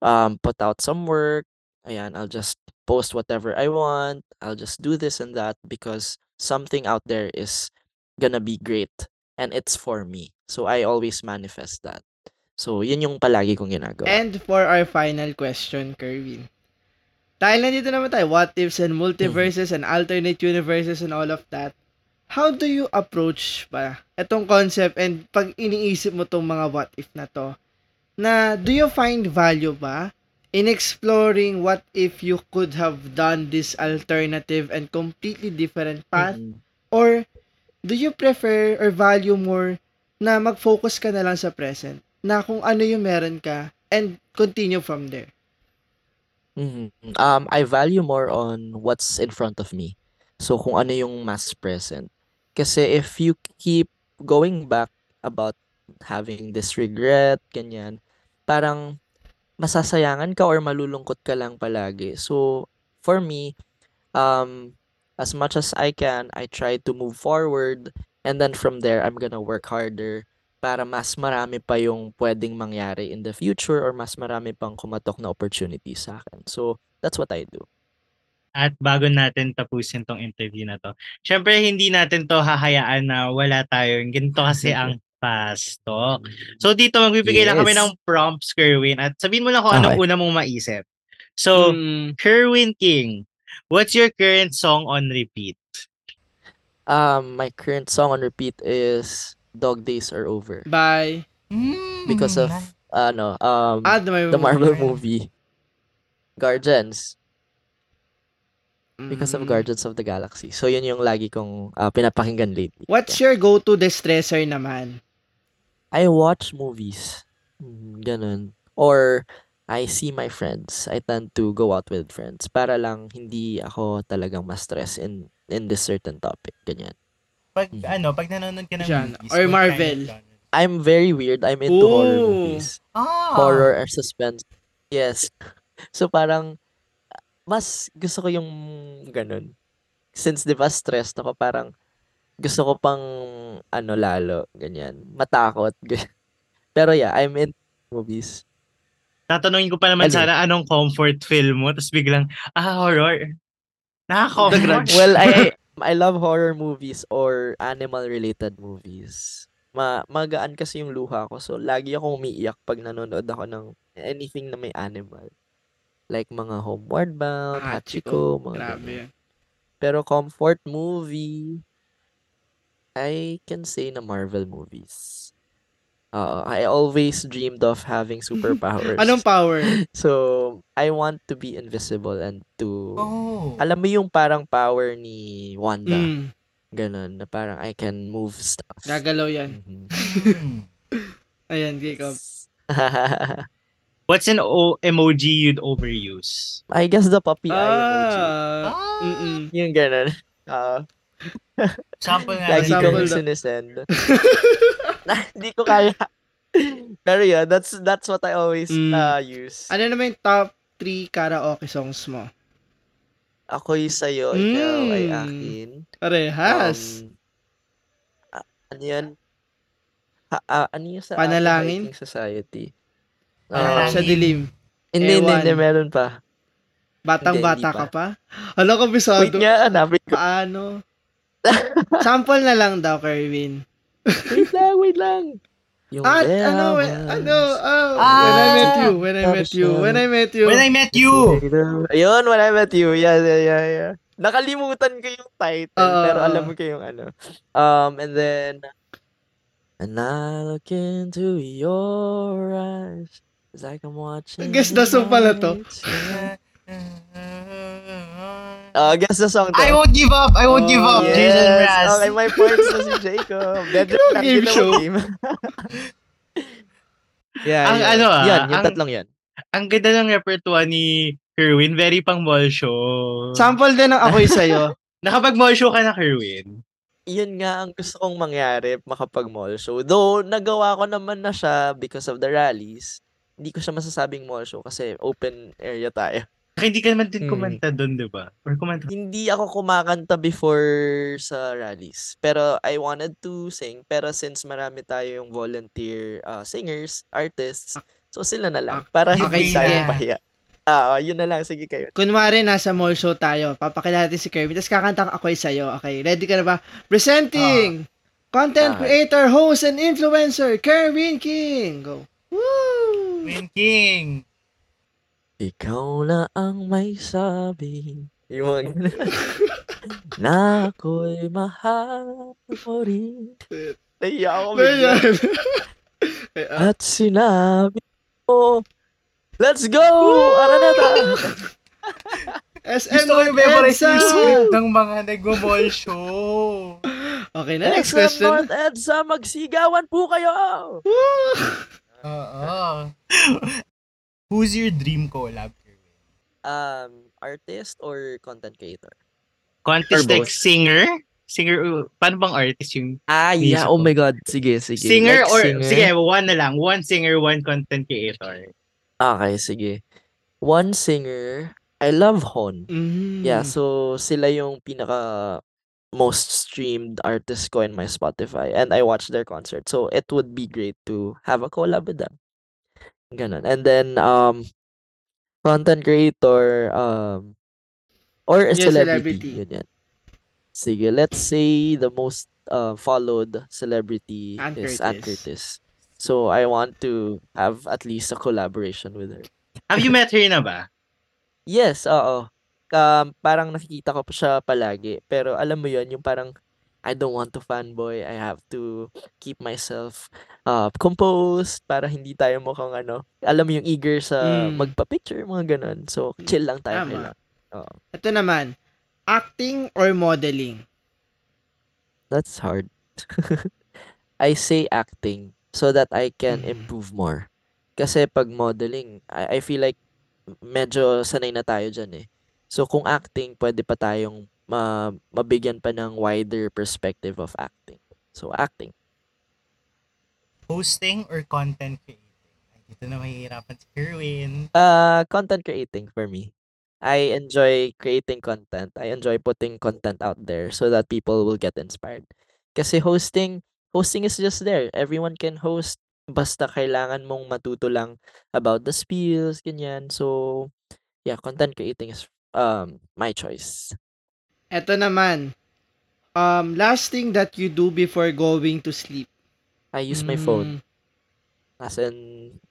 um put out some work. Ayan, I'll just post whatever I want. I'll just do this and that because something out there is gonna be great and it's for me. So I always manifest that. So, yun yung palagi kong ginagawa. And for our final question, Kerwin. Dahil nandito naman tayo, what ifs and multiverses and alternate universes and all of that, how do you approach ba itong concept and pag iniisip mo tong mga what if na to, na do you find value ba in exploring what if you could have done this alternative and completely different path? Mhm. Or do you prefer or value more na mag-focus ka na lang sa present? Na kung ano yung meron ka and continue from there. Mhm. Um, I value more on what's in front of me. So, kung ano yung mas present. Kasi if you keep going back about having this regret, ganyan, parang masasayangan ka or malulungkot ka lang palagi. So, for me, um, as much as I can, I try to move forward and then from there, I'm gonna work harder para mas marami pa yung pwedeng mangyari in the future or mas marami pang kumatok na opportunity sa akin. So, that's what I do. At bago natin tapusin tong interview na to, syempre hindi natin to hahayaan na wala tayo. Ganito kasi ang fast talk. So dito magbibigay lang kami Yes. ng prompts, Kerwin. At sabihin mo lang kung anong Okay. una mong maisip. So, Mm, Kerwin King, what's your current song on repeat? Um, my current song on repeat is Dog Days Are Over bye. because of ano, um Ah, the Marvel, the Marvel movie. movie Guardians because of Mm. Guardians of the Galaxy. So yun yung lagi kong uh, pinapakinggan lately. What's Yeah. your go-to distressor naman? I watch movies. Mm, Ganun. Or I see my friends. I tend to go out with friends para lang hindi ako talagang ma-stress in in this certain topic. Ganyan. Pag Mhm. ano, pag nanonood ka ng Genre. movies, Or Marvel. kind of? I'm very weird. I'm into horror Ooh. movies. Ah. Horror or suspense. Yes. So parang mas gusto ko yung ganun. Since 'di ba stressed ako, parang gusto ko pang ano lalo, ganyan. Matakot. ganyan. Pero yeah, I'm in movies. Tatanungin ko pa naman Alin? sana anong comfort film mo, tapos biglang, ah, horror. Grudge. Well, I I love horror movies or animal related movies. Ma magaan kasi yung luha ko. So lagi akong umiiyak pag nanonood ako ng anything na may animal. Like mga Homeward Bound, Ah, Hachiko, mga Grabe ganyan. Pero comfort movie, I can say na Marvel movies. Oo, I always dreamed of having superpowers. Anong power? So, I want to be invisible and to... Oh. Alam mo yung parang power ni Wanda? Mm, Ganon, na parang I can move stuff. gagalaw yan. Mhm. Hmm. Ayan, Jacob. What's an o- emoji you'd overuse? I guess the puppy eye emoji. Ah, Ah. mm-mm. Yung ganon. Oo. Sample nga. lagi kong na- sinesend. Hindi ko kaya. Pero yeah, that's that's what I always Mm. uh, use. Ano naman yung top 3 karaoke songs mo? Ako'y sa'yo, ikaw ay Mm. akin. Parehas. Um, ah, ano yan? Ha, ah, ano yung sa Panalangin? Society? Um, sa dilim. hindi, hindi, hindi, meron pa. Batang Hindi, bata hindi ka pa? Hala ka bisado. Wait nga, hanapin ko. Paano? Sample na lang daw, Kerwin. Wait lang, wait lang. Yung At there ano, I when, was. ano, oh, Ah! when I met you, when I met you, when I met you. When I met you! Ayun, when I met you. Yeah, yeah, yeah, yeah. Nakalimutan ko yung title, Oo, pero oo. alam ko yung ano. Um, and then, and I look into your eyes. It's like I'm watching. Guess the song pala to. Uh, guess the song to. I won't give up! I won't give Oh, up! yes. Jason Mraz. Okay, my points na si Jacob. Medyo game show. ang game. yeah, Ang yeah. ano ah, Yan, yung ang- tatlong yan. Ang ganda ng repertoire ni Kerwin. Very pang mall show. Sample din ng ako'y sa'yo. Nakapag mall show ka na, Kerwin. yun nga ang gusto kong mangyari makapag mall show. Though, nagawa ko naman na siya because of the rallies. Hindi ko siya masasabing mall show kasi open area tayo. Saka hindi ka naman din Hmm. kumanta doon, di ba? Or kumanta. Hindi ako kumakanta before sa rallies. Pero I wanted to sing. Pero since marami tayo yung volunteer uh, singers, artists, so sila na lang. Para Okay, hindi tayo pahiya. Ah, yun na lang. Sige kayo. Kunwari, nasa mall show tayo. Papakilala natin si Kerwin. Tapos kakanta ako'y sa'yo. Okay, ready ka na ba? Presenting! Content Ah. creator, host, and influencer, Kerwin King! Go. Woo! Queen King. Ikaw na ang may sabi. Yung mga ganun. na ako'y mahal mo rin. Naiya ako bigla. At sinabi mo, Let's go! Araneta! SM Gusto ko yung memorize yung script ng mga nag-mall show. Okay na, next SM question. North EDSA, magsigawan po kayo! Oo. Who's your dream collab? Kerwin? Um, artist or content creator? Contest Or like singer? Singer, uh, paano bang artist yung Ah, yeah. Musical. Oh my God. Sige, sige. singer Like or, singer? sige, one na lang. One singer, one content creator. Okay, sige. One singer, I love Hon. Mm. Yeah, so sila yung pinaka most streamed artist ko in my Spotify and I watch their concert. So it would be great to have a collab with them. Ganon. And then um content creator um or a Yeah, celebrity. celebrity. Ganyan. Sige, let's say the most uh, followed celebrity Ann is Ann Curtis. Curtis. So I want to have at least a collaboration with her. Have you met her na ba? Yes, oo. Um, parang nakikita ko pa siya palagi. Pero alam mo yon yung parang I don't want to fanboy. I have to keep myself uh, composed para hindi tayo mukhang ano. Alam mo yung eager sa Mm. magpa-picture, mga ganun. So, chill lang tayo. Tama. Oo. Ito naman, acting or modeling? That's hard. I say acting so that I can Mhm. improve more. Kasi pag modeling, I, I feel like medyo sanay na tayo dyan eh. So kung acting, pwede pa tayong ma, mabigyan pa ng wider perspective of acting. So acting. Hosting or content creating? Ay, dito na mahihirapan si Kerwin. Uh, content creating for me. I enjoy creating content. I enjoy putting content out there so that people will get inspired. Kasi hosting, hosting is just there. Everyone can host. Basta kailangan mong matuto lang about the spills, ganyan. So, yeah, content creating is um my choice. Ito naman, um, last thing that you do before going to sleep? I use my phone. Mm. As in,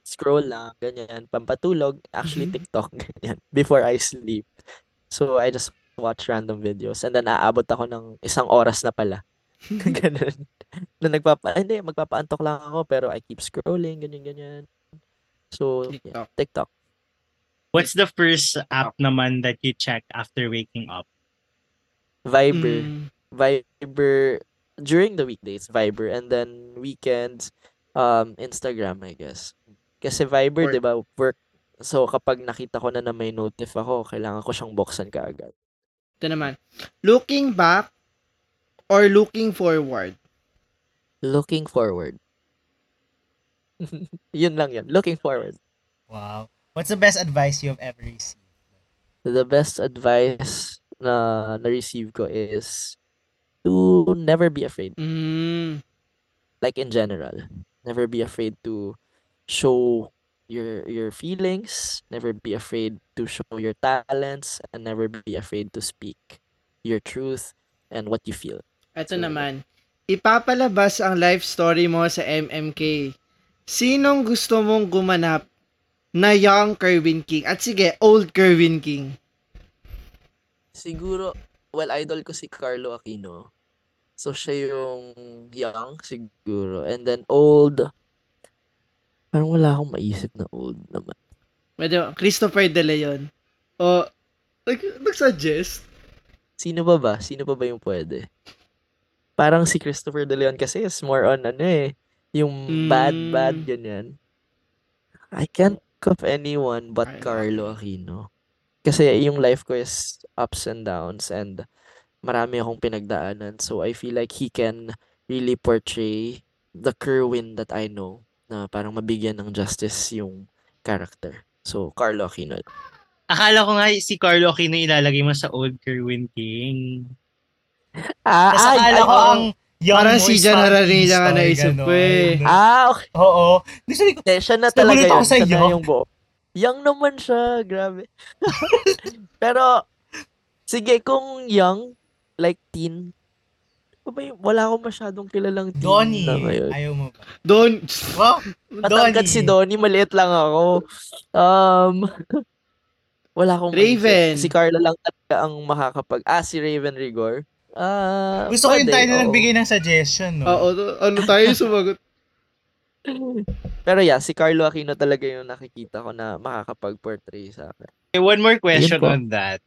scroll lang, ganyan. Pampatulog, actually Mhm. TikTok, ganyan. Before I sleep. So, I just watch random videos. And then, aabot ako ng isang oras na pala. ganun. Na nagpapa, hindi, magpapaantok lang ako, pero I keep scrolling, ganyan, ganyan. So, yeah, TikTok. What's the first app naman that you check after waking up? Viber. Mm. Viber, during the weekdays, Viber. And then, weekends, um, Instagram, I guess. Kasi Viber, Work. di ba, work. So, kapag nakita ko na na may notif ako, kailangan ko siyang buksan kaagad. Ito naman, looking back or looking forward? Looking forward. yun lang yun. Looking forward. Wow. What's the best advice you have ever received? The best advice na na-receive ko is to never be afraid. Mm. Like in general. Never be afraid to show your your feelings, never be afraid to show your talents, and never be afraid to speak your truth and what you feel. Ito So, naman, ipapalabas ang life story mo sa MMK. Sinong gusto mong gumanap na young Kerwin King? At sige, old Kerwin King. Siguro, well, idol ko si Carlo Aquino. So, siya yung young, siguro. And then, old. Parang wala akong maisip na old naman. Pwede, Christopher De Leon. O, nag, nag-suggest? Sino ba ba? Sino pa ba yung pwede? Parang si Christopher De Leon kasi is more on ano eh. Yung bad, Mm. bad, ganyan. I can't of anyone but Carlo Carlo Aquino. Kasi yung life ko is ups and downs and marami akong pinagdaanan. So I feel like he can really portray the Kerwin that I know na parang mabigyan ng justice yung character. So Carlo Aquino. Akala ko nga si Carlo Aquino ilalagay mo sa old Kerwin King. Ah, Tapos akala ko ang young Parang si Jan Hararina nga Star, naisip ko eh. Ah, okay. Oo. Gusto ko, Eh, siya na talaga yun. sa young. yung buo. Young naman siya. Grabe. Pero, sige, kung young, like teen, ba yung, wala akong masyadong kilalang teen Donnie. na ngayon. Ayaw mo ba? Don, Wow, Matangkad si Donnie, maliit lang ako. Um, wala akong Raven. maisip. Si Carla lang talaga ang makakapag... Ah, si Raven Rigor. Ah, Gusto ko yung pwede, tayo na nagbigay ng suggestion, no? Oo, to- ano tayo sumagot? Pero yeah, si Carlo Aquino talaga yung nakikita ko na makakapag-portray sa akin. Okay, one more question on that.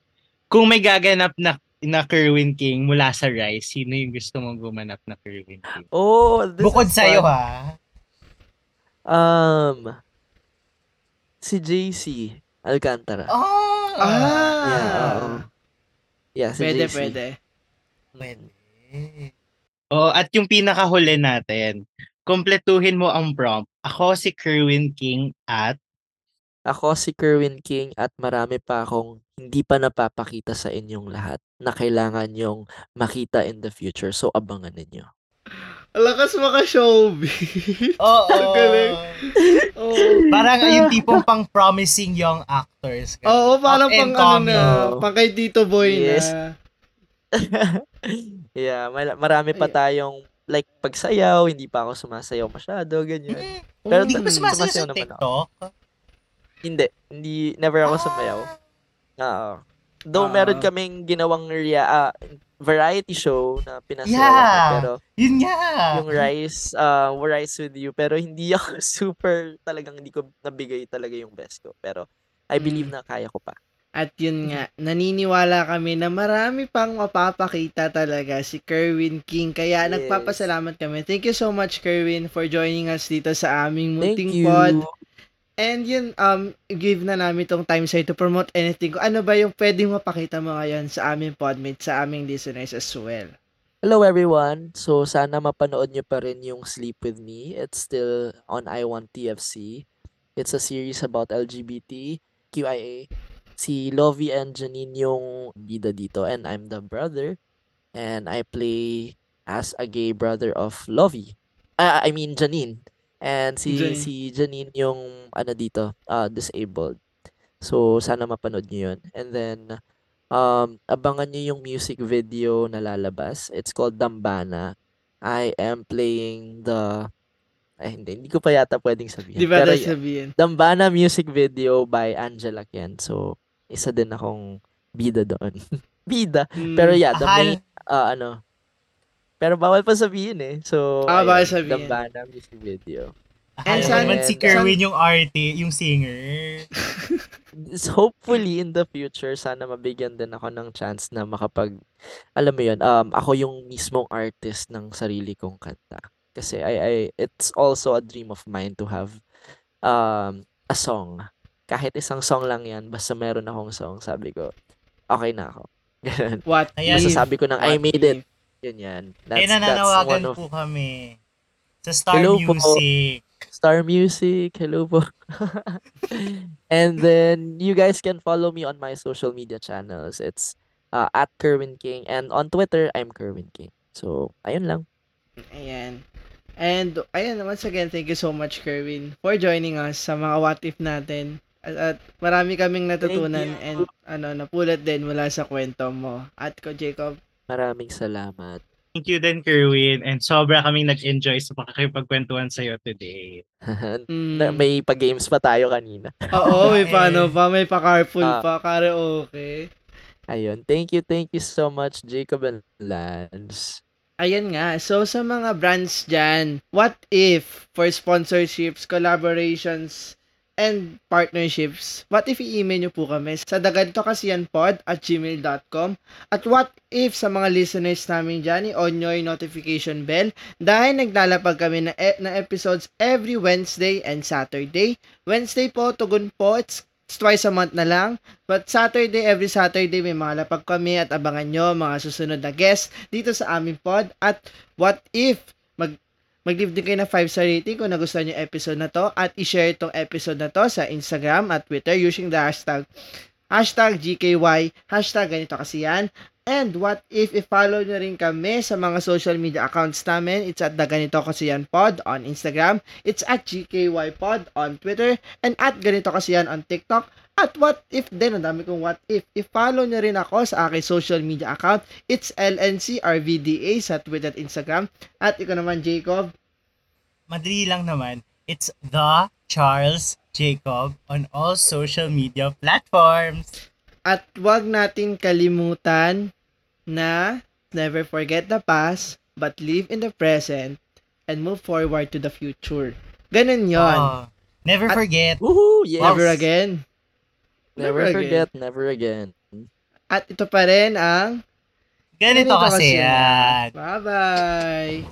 Kung may gaganap na na Kerwin King mula sa Rise, sino yung gusto mong gumanap na Kerwin King? Oh, this Bukod is sa'yo, fun. ha? Um, si JC Alcantara. Oh! Ah! Yeah, oo. Yeah, si Pwede, JC. pwede. Pwede. Oh, at yung pinakahuli natin, kompletuhin mo ang prompt. Ako si Kerwin King at Ako si Kerwin King at marami pa akong hindi pa napapakita sa inyong lahat na kailangan yung makita in the future. So, abangan ninyo. Lakas maka-showbiz. Oo. Ang galing. Oo. Parang yung tipong pang promising young actors. Oo, parang pang ano na, pang kay Tito Boy Yes. na. yeah, mal- marami pa Ay- tayong like pagsayaw, hindi pa ako sumasayaw masyado, ganyan. Mm, Pero hindi ka ba sumasayaw sumasayaw sa naman ako. TikTok? Hindi, hindi, never ako sumayaw. Oo. Though Ah. meron kaming ginawang rea- ah, variety show na pinasayaw Yeah. ako, pero Yun nga. yung Rise, uh, Rise with You, pero hindi ako super, talagang hindi ko nabigay talaga yung best ko. Pero I believe Mm. na kaya ko pa. At yun nga, naniniwala kami na marami pang mapapakita talaga si Kerwin King. Kaya Yes. nagpapasalamat kami. Thank you so much, Kerwin, for joining us dito sa aming munting pod. And yun, um, give na namin tong time sa'yo to promote anything. Ano ba yung pwedeng mapakita mo ngayon sa aming podmate, sa aming listeners as well? Hello everyone. So sana mapanood nyo pa rin yung Sleep With Me. It's still on I Want TFC. It's a series about LGBT, QIA. Si Lovie and Janine yung bida dito and I'm the brother. And I play as a gay brother of Lovie. Ah, I mean Janine. And si Janine. si Janine yung ano dito, uh, disabled. So sana mapanood nyo yun. And then um, abangan nyo yung music video na lalabas. It's called Dambana. I am playing the... Ay, hindi. Hindi ko pa yata pwedeng sabihin. Di ba Pero sabihin? Dambana music video by Angela Kian. So, isa din akong bida doon. bida. Hmm. Pero yeah, the main... ah, ano... Pero bawal pa sabihin eh. So, Ah, bawal sabihin. Dambana music video. And san- naman si and- Kerwin yung artist, yung singer. hopefully in the future sana mabigyan din ako ng chance na makapag alam mo yun um ako yung mismong artist ng sarili kong kanta kasi I, I it's also a dream of mine to have um a song kahit isang song lang yan basta meron akong song sabi ko okay na ako Ganun. What Ayan. masasabi ko ng I made it yun yan Kaya that's, that's nananawagan one of po kami sa Star Hello po. Music. Star Music. Hello po. and then you guys can follow me on my social media channels. It's uh, at Kerwin King and on Twitter I'm Kerwin King. So, ayun lang. Ayan. And, ayan, once again, thank you so much, Kerwin, for joining us sa mga what if natin. At, at marami kaming natutunan and ano, napulot din mula sa kwento mo. At ko, Jacob. Maraming salamat. Thank you din, Kerwin. And sobra kaming nag-enjoy sa pakikipagkwentuhan sa'yo today. Na- Mm. may pa-games pa tayo kanina. Oo, may paano pa, may pa-carpool Ah. pa, karaoke. Ayun. Thank you, thank you so much, Jacob and Lance. Ayan nga. So, sa mga brands dyan, what if for sponsorships, collaborations, and partnerships, what if i-email nyo po kami sa daganitokasiyanpod at gmail.com at what if sa mga listeners namin dyan, i-on nyo yung notification bell dahil naglalapag kami na, e- na episodes every Wednesday and Saturday. Wednesday po, tugon po, it's it's twice a month na lang. But Saturday, every Saturday, may mga lapag kami at abangan nyo mga susunod na guests dito sa aming pod. At what if mag mag-leave din kayo ng 5-star rating kung nagustuhan yung episode na to at i-share itong episode na to sa Instagram at Twitter using the hashtag hashtag GKY, hashtag ganito kasi yan. And what if i-follow nyo rin kami sa mga social media accounts namin. It's at the Ganito Kasi Yan Pod on Instagram. It's at GKY Pod on Twitter. And at Ganito Kasi Yan on TikTok. At what if din, ang dami kong what if. I-follow nyo rin ako sa aking social media account. It's LNCRVDA sa Twitter at Instagram. At ikaw naman, Jacob. Madali lang naman. It's the Charles Jacob on all social media platforms. At wag natin kalimutan na never forget the past, but live in the present and move forward to the future. Ganun yon. Oh, never At- forget. Woohoo! Yes! Never again. Never, Never forget, never again. At ito pa rin ang Ganito kasi yan. Bye-bye.